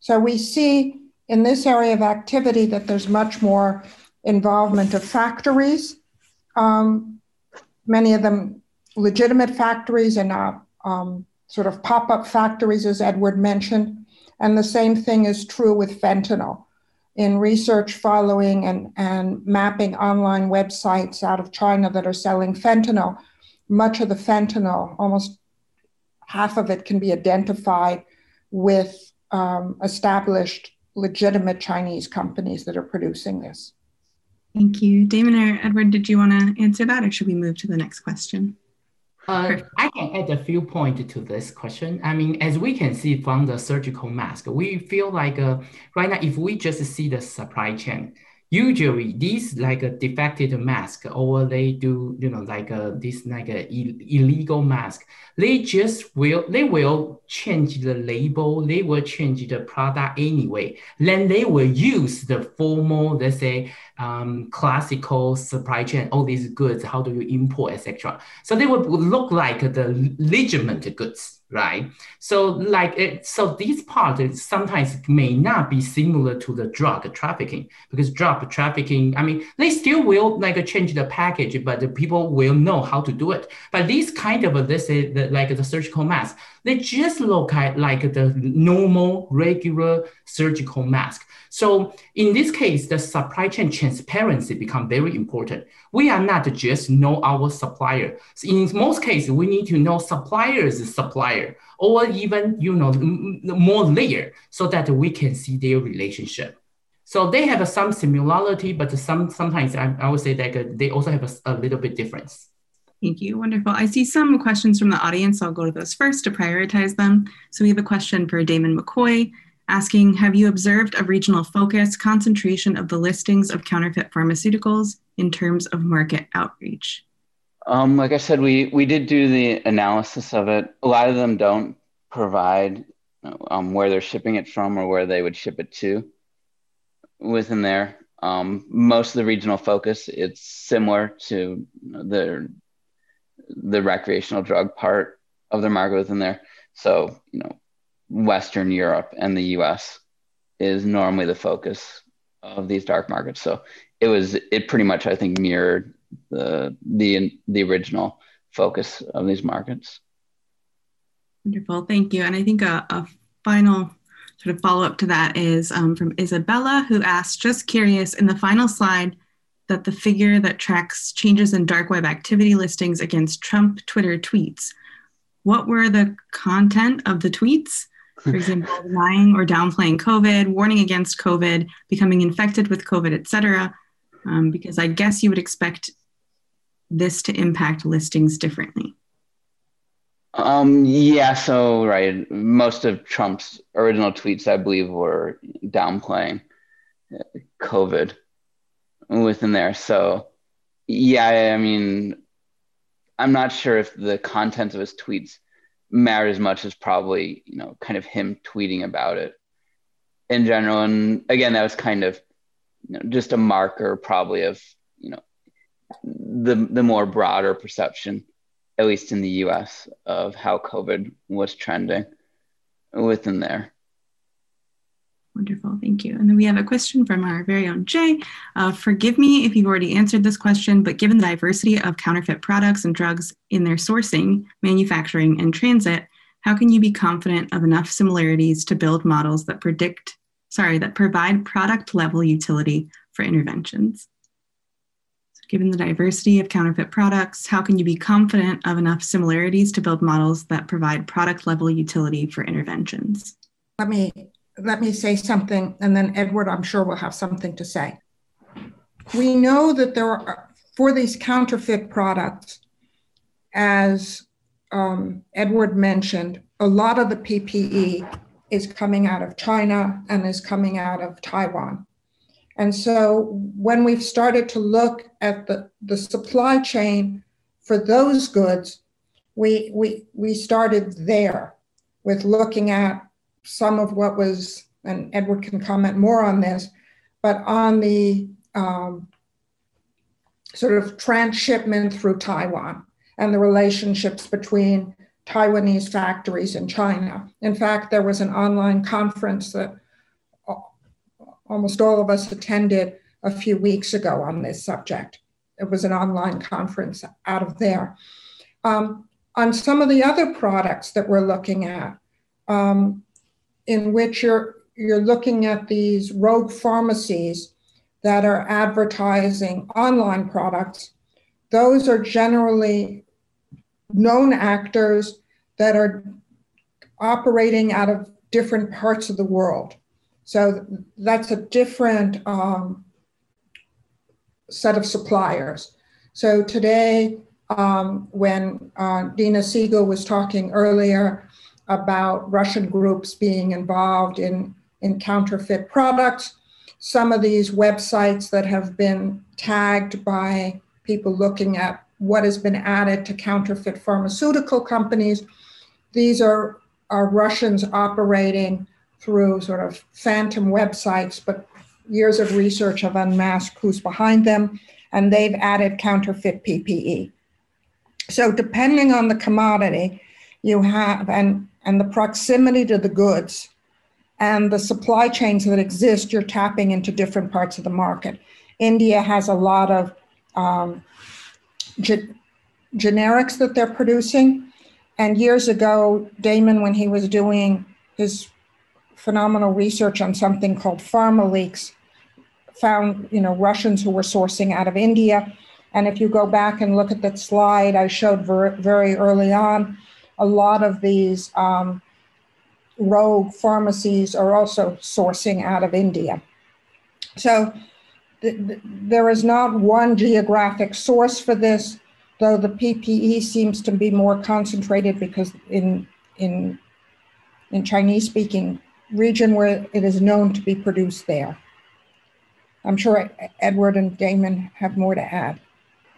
So we see in this area of activity that there's much more involvement of factories, um, many of them legitimate factories and not um, sort of pop up factories, as Edward mentioned. And the same thing is true with fentanyl. In research following and, and mapping online websites out of China that are selling fentanyl, much of the fentanyl, almost half of it, can be identified with um, established, legitimate Chinese companies that are producing this. Thank you. Damon or Edward, did you want to answer that, or should we move to the next question? Uh, I can add a few points to this question. I mean, as we can see from the surgical mask, we feel like uh, right now, if we just see the supply chain, usually these like a defective mask or they do you know like a this like a illegal mask they just will they will change the label they will change the product anyway then they will use the formal let's say um, classical supply chain all these goods how do you import etc so they would look like the legitimate goods right? So like it, so these parts sometimes may not be similar to the drug trafficking because drug trafficking, I mean, they still will like change the package, but the people will know how to do it. But these kind of this is the, like the surgical mask, they just look like the normal regular surgical mask. So in this case, the supply chain transparency become very important. We are not just know our supplier. In most cases, we need to know supplier's supplier or even you know more layer so that we can see their relationship. So they have some similarity, but some sometimes I, I would say that they also have a, a little bit difference. Thank you. Wonderful. I see some questions from the audience. I'll go to those first to prioritize them. So we have a question for Damon McCoy asking Have you observed a regional focus, concentration of the listings of counterfeit pharmaceuticals in terms of market outreach? Um, like I said, we, we did do the analysis of it. A lot of them don't provide um, where they're shipping it from or where they would ship it to within there. Um, most of the regional focus, it's similar to the the recreational drug part of their market within there. So, you know, Western Europe and the US is normally the focus of these dark markets. So it was it pretty much I think mirrored the the the original focus of these markets. Wonderful, thank you. And I think a, a final sort of follow up to that is um, from Isabella, who asked, just curious, in the final slide, that the figure that tracks changes in dark web activity listings against Trump Twitter tweets, what were the content of the tweets? For [LAUGHS] example, lying or downplaying COVID, warning against COVID, becoming infected with COVID, et cetera. Um, because I guess you would expect this to impact listings differently. Um, yeah, so right, most of Trump's original tweets, I believe, were downplaying uh, COVID within there. So, yeah, I mean, I'm not sure if the content of his tweets matter as much as probably, you know, kind of him tweeting about it in general. And again, that was kind of you know, just a marker, probably of, you know, the the more broader perception at least in the US, of how COVID was trending within there. Wonderful, thank you. And then we have a question from our very own Jay. Uh, forgive me if you've already answered this question, but given the diversity of counterfeit products and drugs in their sourcing, manufacturing, and transit, how can you be confident of enough similarities to build models that predict, sorry, that provide product level utility for interventions? Given the diversity of counterfeit products, how can you be confident of enough similarities to build models that provide product level utility for interventions? Let me let me say something, and then Edward, I'm sure will have something to say. We know that there are for these counterfeit products, as um, Edward mentioned, a lot of the PPE is coming out of China and is coming out of Taiwan. And so when we've started to look at the, the supply chain for those goods, we, we, we started there with looking at some of what was, and Edward can comment more on this, but on the um, sort of transshipment through Taiwan and the relationships between Taiwanese factories and China. In fact, there was an online conference that almost all of us attended a few weeks ago on this subject. It was an online conference out of there. Um, on some of the other products that we're looking at, um, in which you're you're looking at these rogue pharmacies that are advertising online products, those are generally known actors that are operating out of different parts of the world. So that's a different um, set of suppliers. So today, um, when uh, Dina Siegel was talking earlier about Russian groups being involved in, in counterfeit products, some of these websites that have been tagged by people looking at what has been added to counterfeit pharmaceutical companies, these are, are Russians operating through sort of phantom websites, but years of research have unmasked who's behind them, and they've added counterfeit PPE. So depending on the commodity, you have and and the proximity to the goods and the supply chains that exist, you're tapping into different parts of the market. India has a lot of um, ge- generics that they're producing. And years ago, Damon, when he was doing his phenomenal research on something called PharmaLeaks, found you know Russians who were sourcing out of India. And if you go back and look at that slide I showed ver- very early on, a lot of these um, rogue pharmacies are also sourcing out of India. So th- th- there is not one geographic source for this, though the PPE seems to be more concentrated because in in in Chinese speaking region where it is known to be produced there. I'm sure Edward and Damon have more to add.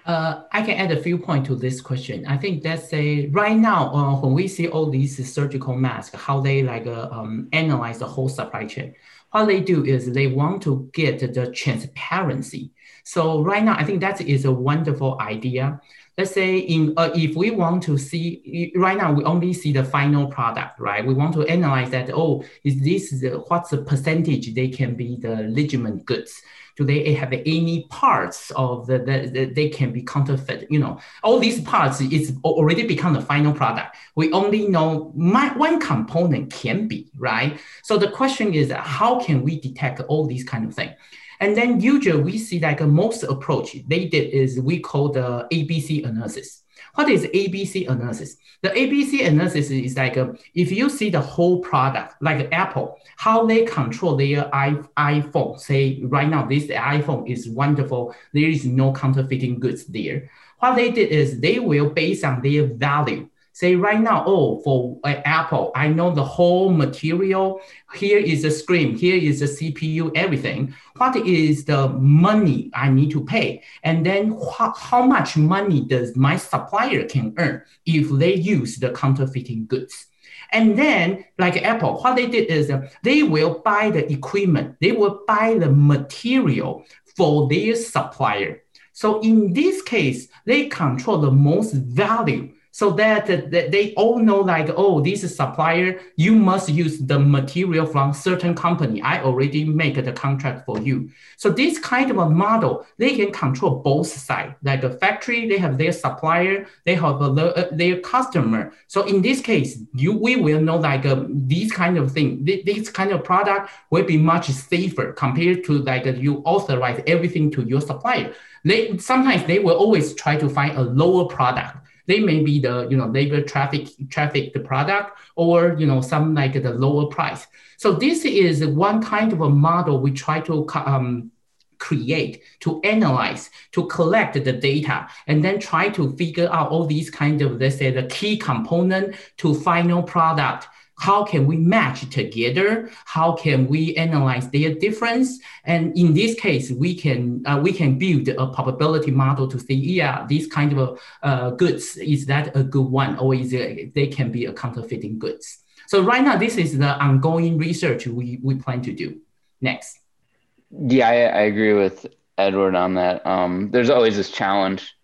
Uh, I can add a few points to this question. I think that's say right now uh, when we see all these surgical masks, how they like uh, um, analyze the whole supply chain. What they do is they want to get the transparency So right now, I think that is a wonderful idea. Let's say in uh, if we want to see right now, we only see the final product, right? We want to analyze that. Oh, is this the, what's the percentage they can be the legitimate goods? Do they have any parts of the, the, the, they can be counterfeit you know? All these parts is already become the final product. We only know my, one component can be right? So the question is how can we detect all these kind of things and then usually we see like most approach they did is we call the abc analysis what is ABC analysis? The ABC analysis is like um, if you see the whole product, like Apple, how they control their iPhone. Say right now, this iPhone is wonderful. There is no counterfeiting goods there. What they did is they will base on their value say right now, oh, for uh, Apple, I know the whole material. Here is the screen, here is the CPU, everything. What is the money I need to pay? And then wh- how much money does my supplier can earn if they use the counterfeiting goods? And then, like Apple, what they did is uh, they will buy the equipment, they will buy the material for their supplier. So in this case, they control the most value so that, that they all know like oh this is supplier you must use the material from certain company. I already make the contract for you. So this kind of a model they can control both sides like a factory they have their supplier they have a, uh, their customer. So in this case you we will know like uh, these kind of thing. This, this kind of product will be much safer compared to like uh, you authorize everything to your supplier. They sometimes they will always try to find a lower product they may be the you know labor traffic traffic the product or you know some like the lower price. So this is one kind of a model we try to um, create, to analyze, to collect the data, and then try to figure out all these kind of, let's say, the key component to final product how can we match together? How can we analyze their difference? And in this case, we can uh, we can build a probability model to say, yeah, this kind of uh, goods is that a good one, or is it, they can be a counterfeiting goods. So right now, this is the ongoing research we, we plan to do. Next. Yeah, I, I agree with Edward on that. Um, there's always this challenge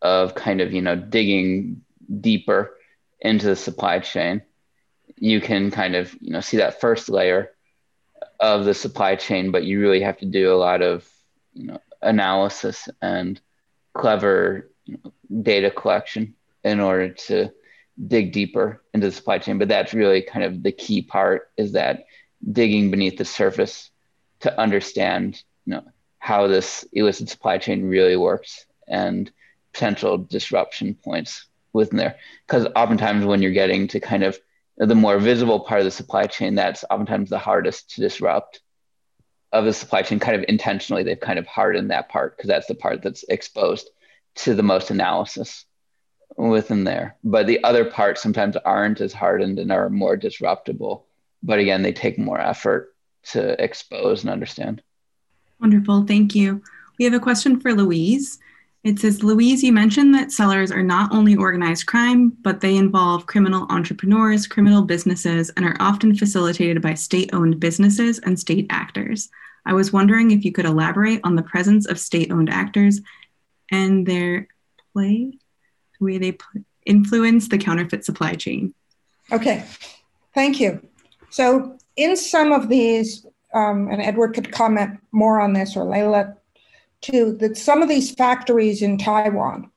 of kind of you know digging deeper into the supply chain you can kind of you know see that first layer of the supply chain, but you really have to do a lot of you know analysis and clever you know, data collection in order to dig deeper into the supply chain. But that's really kind of the key part is that digging beneath the surface to understand you know how this illicit supply chain really works and potential disruption points within there. Because oftentimes when you're getting to kind of the more visible part of the supply chain that's oftentimes the hardest to disrupt of the supply chain kind of intentionally they've kind of hardened that part because that's the part that's exposed to the most analysis within there. But the other parts sometimes aren't as hardened and are more disruptible but again they take more effort to expose and understand. Wonderful. Thank you. We have a question for louise it says, Louise, you mentioned that sellers are not only organized crime, but they involve criminal entrepreneurs, criminal businesses, and are often facilitated by state owned businesses and state actors. I was wondering if you could elaborate on the presence of state owned actors and their play, the way they influence the counterfeit supply chain. Okay, thank you. So, in some of these, um, and Edward could comment more on this, or Layla too that some of these factories in Taiwan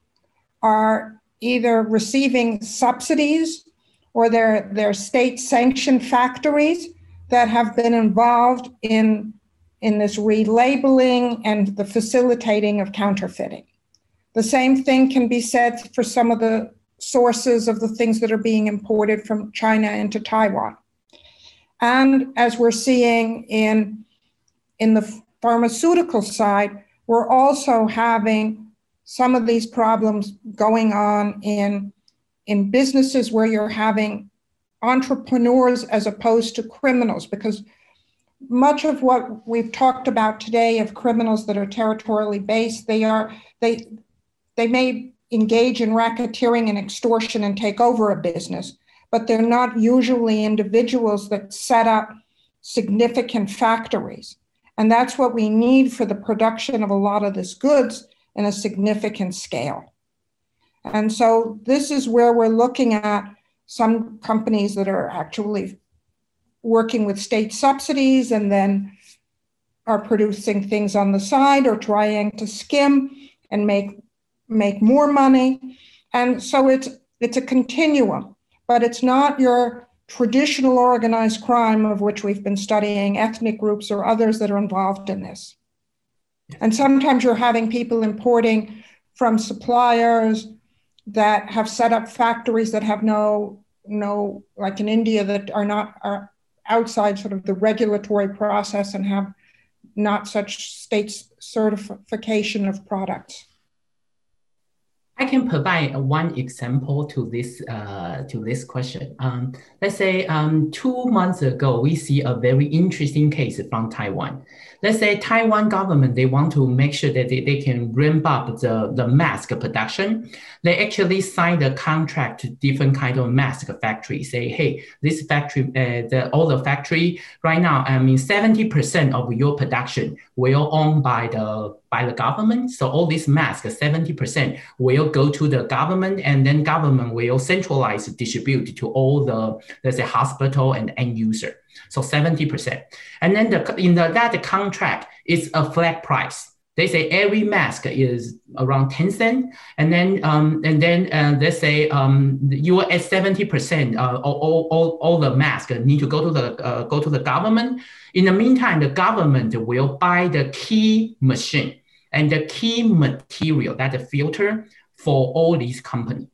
are either receiving subsidies or they're, they're state sanctioned factories that have been involved in, in this relabeling and the facilitating of counterfeiting. The same thing can be said for some of the sources of the things that are being imported from China into Taiwan. And as we're seeing in, in the pharmaceutical side, we're also having some of these problems going on in, in businesses where you're having entrepreneurs as opposed to criminals because much of what we've talked about today of criminals that are territorially based they are they they may engage in racketeering and extortion and take over a business but they're not usually individuals that set up significant factories And that's what we need for the production of a lot of this goods in a significant scale. And so this is where we're looking at some companies that are actually working with state subsidies and then are producing things on the side or trying to skim and make make more money. And so it's it's a continuum, but it's not your traditional organized crime of which we've been studying, ethnic groups or others that are involved in this. And sometimes you're having people importing from suppliers that have set up factories that have no no like in India that are not are outside sort of the regulatory process and have not such state certification of products. I can provide one example to this uh, to this question. Um, let's say um, two months ago, we see a very interesting case from Taiwan. Let's say Taiwan government they want to make sure that they, they can ramp up the, the mask production. They actually signed a contract to different kind of mask factory. Say, hey, this factory, uh, the all the factory right now, I mean, seventy percent of your production will owned by the by the government. So all these masks, 70% will go to the government and then government will centralize distribute to all the, let's say hospital and end user. So 70%. And then the, in the, that contract is a flat price. They say every mask is around 10 cents. And then, um, and then uh, they say um, you are at 70%, uh, all, all, all the masks need to go to the, uh, go to the government. In the meantime, the government will buy the key machine and the key material, that the filter for all these companies.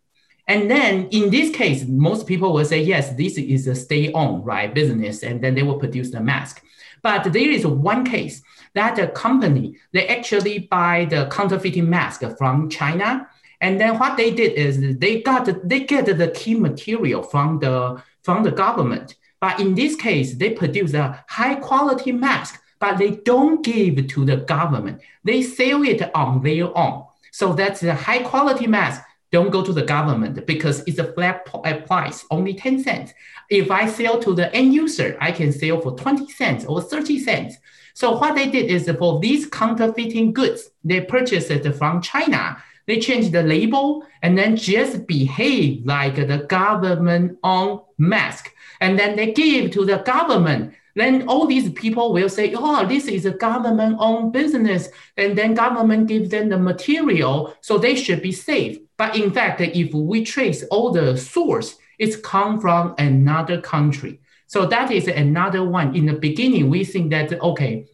And then in this case, most people will say, yes, this is a stay-on, right, business, and then they will produce the mask. But there is one case that the company, they actually buy the counterfeiting mask from China. And then what they did is they got they get the key material from the from the government. But in this case, they produce a high quality mask but they don't give to the government. They sell it on their own. So that's a high quality mask. Don't go to the government because it's a flat price, only 10 cents. If I sell to the end user, I can sell for 20 cents or 30 cents. So what they did is for these counterfeiting goods, they purchased it from China. They changed the label and then just behave like the government owned mask. And then they give to the government then all these people will say, oh, this is a government-owned business, and then government gives them the material, so they should be safe. But in fact, if we trace all the source, it's come from another country. So that is another one. In the beginning, we think that, okay,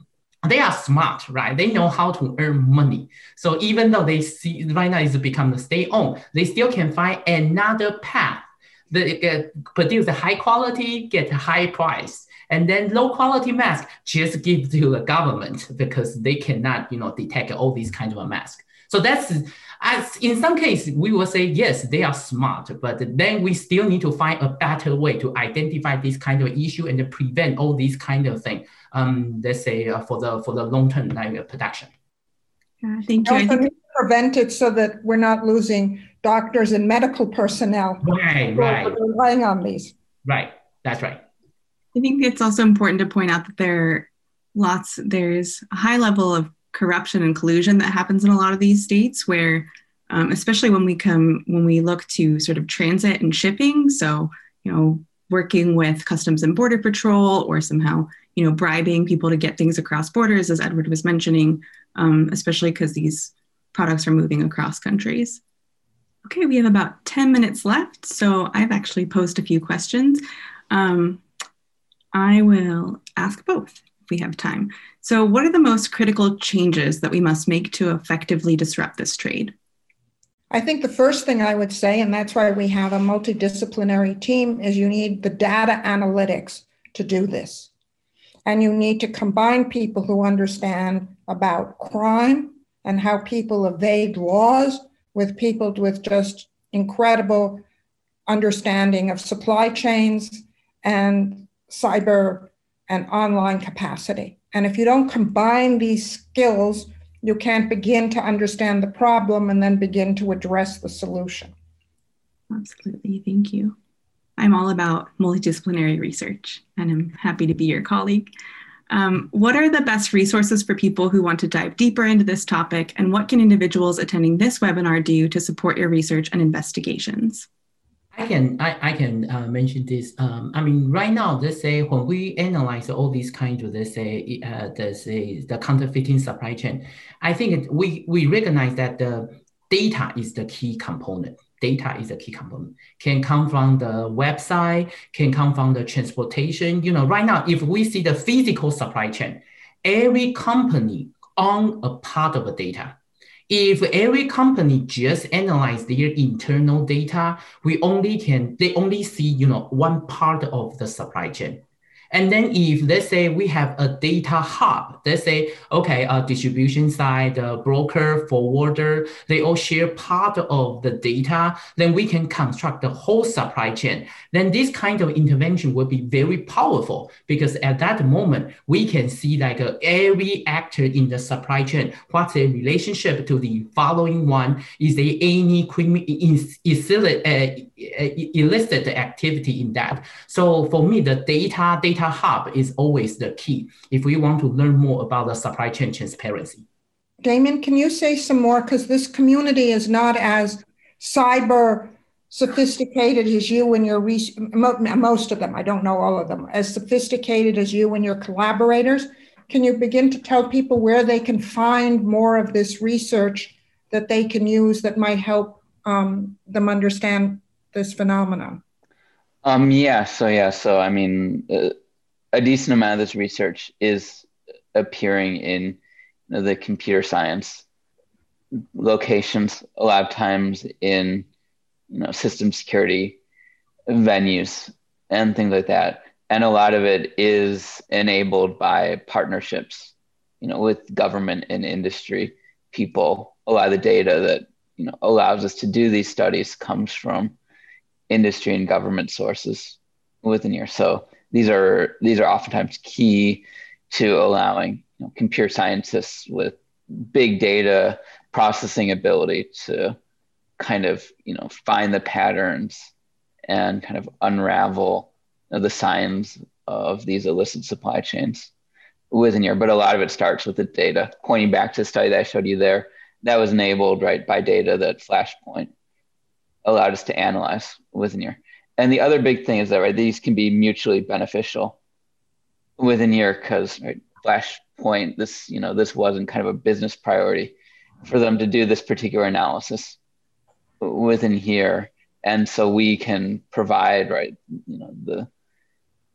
they are smart, right? They know how to earn money. So even though they see right now it's become a stay-on, they still can find another path that produce a high quality, get a high price. And then low quality mask just give to the government because they cannot, you know, detect all these kinds of masks. So that's as in some cases we will say yes, they are smart, but then we still need to find a better way to identify this kind of issue and prevent all these kind of thing. Um, let's say uh, for the for the long term like, uh, production. Yeah, thank you. Also prevent it so that we're not losing doctors and medical personnel. Right, right. Relying on these. Right, that's right. I think it's also important to point out that there lots there's a high level of corruption and collusion that happens in a lot of these states where um, especially when we come when we look to sort of transit and shipping. So you know working with customs and border patrol or somehow you know bribing people to get things across borders as edward was mentioning um, especially because these products are moving across countries. Okay we have about 10 minutes left so i've actually posed a few questions. Um, I will ask both we have time. So, what are the most critical changes that we must make to effectively disrupt this trade? I think the first thing I would say, and that's why we have a multidisciplinary team, is you need the data analytics to do this. And you need to combine people who understand about crime and how people evade laws with people with just incredible understanding of supply chains and cyber and online capacity. And if you don't combine these skills, you can't begin to understand the problem and then begin to address the solution. Absolutely. Thank you. I'm all about multidisciplinary research and I'm happy to be your colleague. Um, what are the best resources for people who want to dive deeper into this topic, and what can individuals attending this webinar do to support your research and investigations? I can I, I can uh, mention this. Um, I mean, right now, let's say when we analyze all these kinds of let's say uh, let's say the counterfeiting supply chain, I think we we recognize that the data is the key component. Data is a key component. Can come from the website, can come from the transportation. You know, right now, if we see the physical supply chain, every company own a part of the data if every company just analyze their internal data, we only can they only see you know one part of the supply chain. And then if let's say we have a data hub, let's say, okay, a distribution side, a broker, forwarder, they all share part of the data, then we can construct the whole supply chain. Then this kind of intervention will be very powerful because at that moment, we can see like uh, every actor in the supply chain, what's their relationship to the following one? Is there any illicit, uh, illicit activity in that? So for me, the data, data data hub is always the key if we want to learn more about the supply chain transparency. Damon, can you say some more? Because this community is not as cyber sophisticated as you and your most of them, I don't know all of them, as sophisticated as you and your collaborators. Can you begin to tell people where they can find more of this research that they can use that might help um, them understand this phenomenon? Um, yeah, so yeah, so I mean, uh, a decent amount of this research is appearing in the computer science locations a lot of times in you know system security venues and things like that. And a lot of it is enabled by partnerships you know with government and industry people. A lot of the data that you know allows us to do these studies comes from industry and government sources within here. So these are these are oftentimes key to allowing you know, computer scientists with big data processing ability to kind of you know find the patterns and kind of unravel you know, the signs of these illicit supply chains within here. But a lot of it starts with the data. Pointing back to the study that I showed you there, that was enabled right by data that Flashpoint allowed us to analyze within here and the other big thing is that right these can be mutually beneficial within here because right, flashpoint this you know this wasn't kind of a business priority for them to do this particular analysis within here. And so we can provide right you know the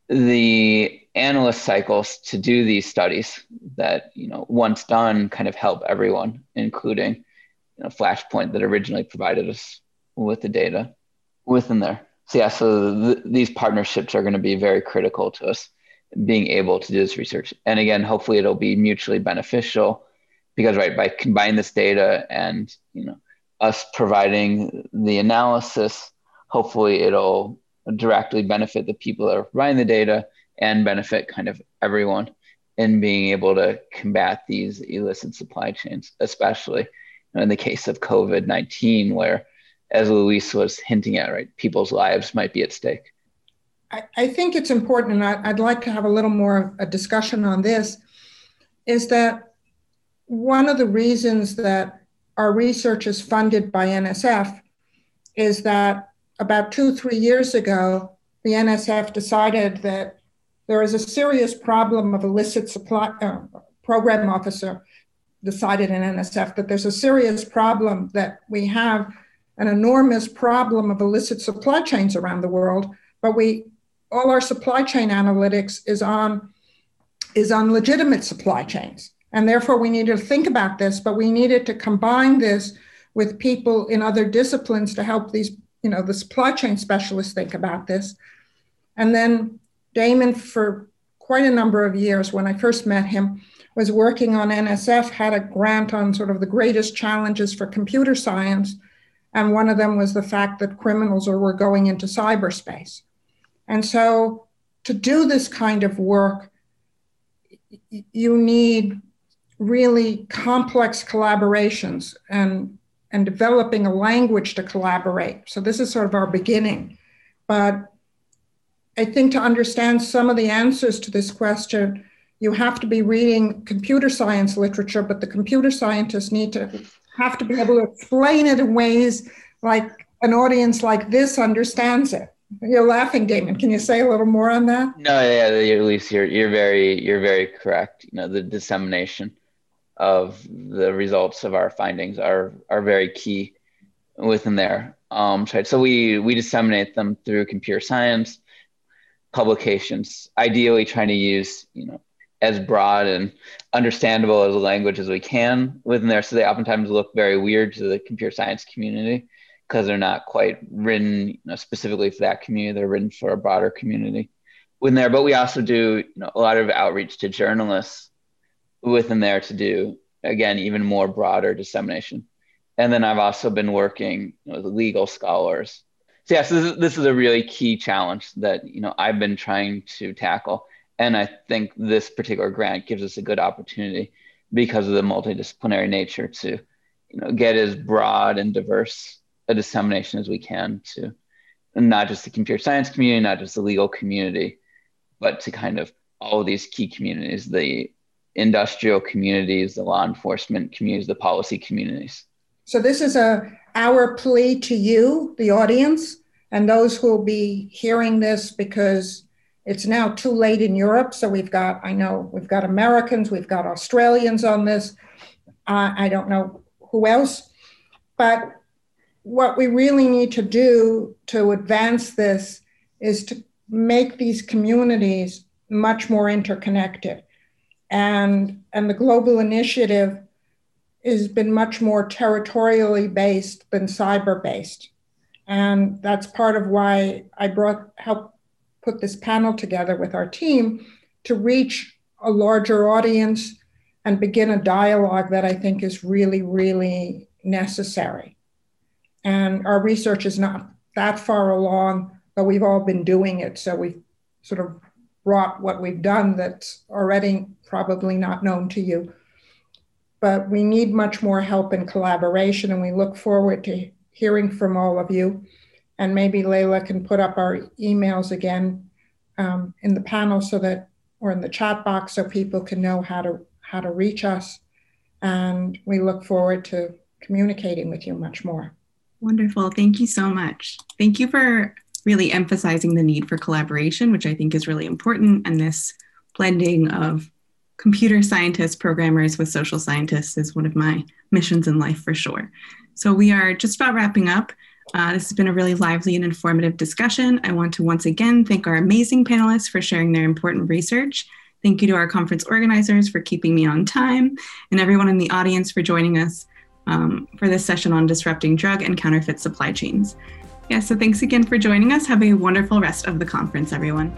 the analyst cycles to do these studies that you know once done kind of help everyone including you know flashpoint that originally provided us with the data within there so yeah, so th- these partnerships are going to be very critical to us being able to do this research. And again, hopefully it'll be mutually beneficial because right by combining this data and you know us providing the analysis, hopefully it'll directly benefit the people that are providing the data and benefit kind of everyone in being able to combat these illicit supply chains, especially in the case of COVID 19, where as Louise was hinting at, right? People's lives might be at stake. I, I think it's important, and I, I'd like to have a little more of a discussion on this, is that one of the reasons that our research is funded by NSF is that about two, three years ago, the NSF decided that there is a serious problem of illicit supply. Uh, program officer decided in NSF that there's a serious problem that we have an enormous problem of illicit supply chains around the world, but we all our supply chain analytics is on is on legitimate supply chains. And therefore we needed to think about this, but we needed to combine this with people in other disciplines to help these, you know, the supply chain specialists think about this. And then Damon, for quite a number of years, when I first met him, was working on NSF, had a grant on sort of the greatest challenges for computer science and one of them was the fact that criminals are, were going into cyberspace. And so to do this kind of work, you need really complex collaborations and, and developing a language to collaborate. So this is sort of our beginning. But I think to understand some of the answers to this question, you have to be reading computer science literature, but the computer scientists need to have to be able to explain it in ways like an audience like this understands it. You're laughing, Damon. Can you say a little more on that? No, yeah, at least you're you're very you're very correct. You know, the dissemination of the results of our findings are are very key within there. Um, so we we disseminate them through computer science publications, ideally trying to use you know as broad and understandable as a language as we can within there. So they oftentimes look very weird to the computer science community because they're not quite written you know, specifically for that community. They're written for a broader community within there. But we also do you know, a lot of outreach to journalists within there to do again even more broader dissemination. And then I've also been working with legal scholars. So yes, this this is a really key challenge that you know I've been trying to tackle, and I think this particular grant gives us a good opportunity because of the multidisciplinary nature to you know get as broad and diverse a dissemination as we can to not just the computer science community, not just the legal community, but to kind of all of these key communities, the industrial communities, the law enforcement communities, the policy communities. So this is a our plea to you, the audience, and those who will be hearing this because it's now too late in Europe. So we've got, I know we've got Americans, we've got Australians on this. Uh, I don't know who else, but what we really need to do to advance this is to make these communities much more interconnected. And, and the global initiative has been much more territorially based than cyber based. And that's part of why I brought help put this panel together with our team to reach a larger audience and begin a dialogue that I think is really, really necessary. And our research is not that far along, but we've all been doing it. So we've sort of brought what we've done that's already probably not known to you. But we need much more help and collaboration, and we look forward to hearing from all of you. And maybe Layla can put up our emails again um, in the panel so that, or in the chat box, so people can know how to how to reach us. And we look forward to communicating with you much more. Wonderful. Thank you so much. Thank you for really emphasizing the need for collaboration, which I think is really important. And this blending of computer scientists, programmers with social scientists is one of my missions in life for sure. So we are just about wrapping up. Uh, this has been a really lively and informative discussion. I want to once again thank our amazing panelists for sharing their important research. Thank you to our conference organizers for keeping me on time and everyone in the audience for joining us um, for this session on disrupting drug and counterfeit supply chains. Yeah, so thanks again for joining us. Have a wonderful rest of the conference, everyone.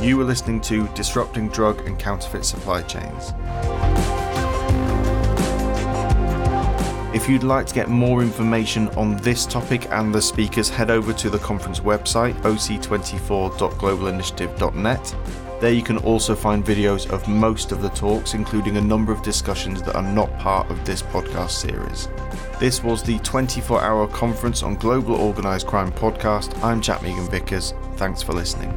You were listening to Disrupting Drug and Counterfeit Supply Chains. If you'd like to get more information on this topic and the speakers, head over to the conference website, oc24.globalinitiative.net. There you can also find videos of most of the talks, including a number of discussions that are not part of this podcast series. This was the 24 hour conference on global organised crime podcast. I'm Jack Megan Vickers. Thanks for listening.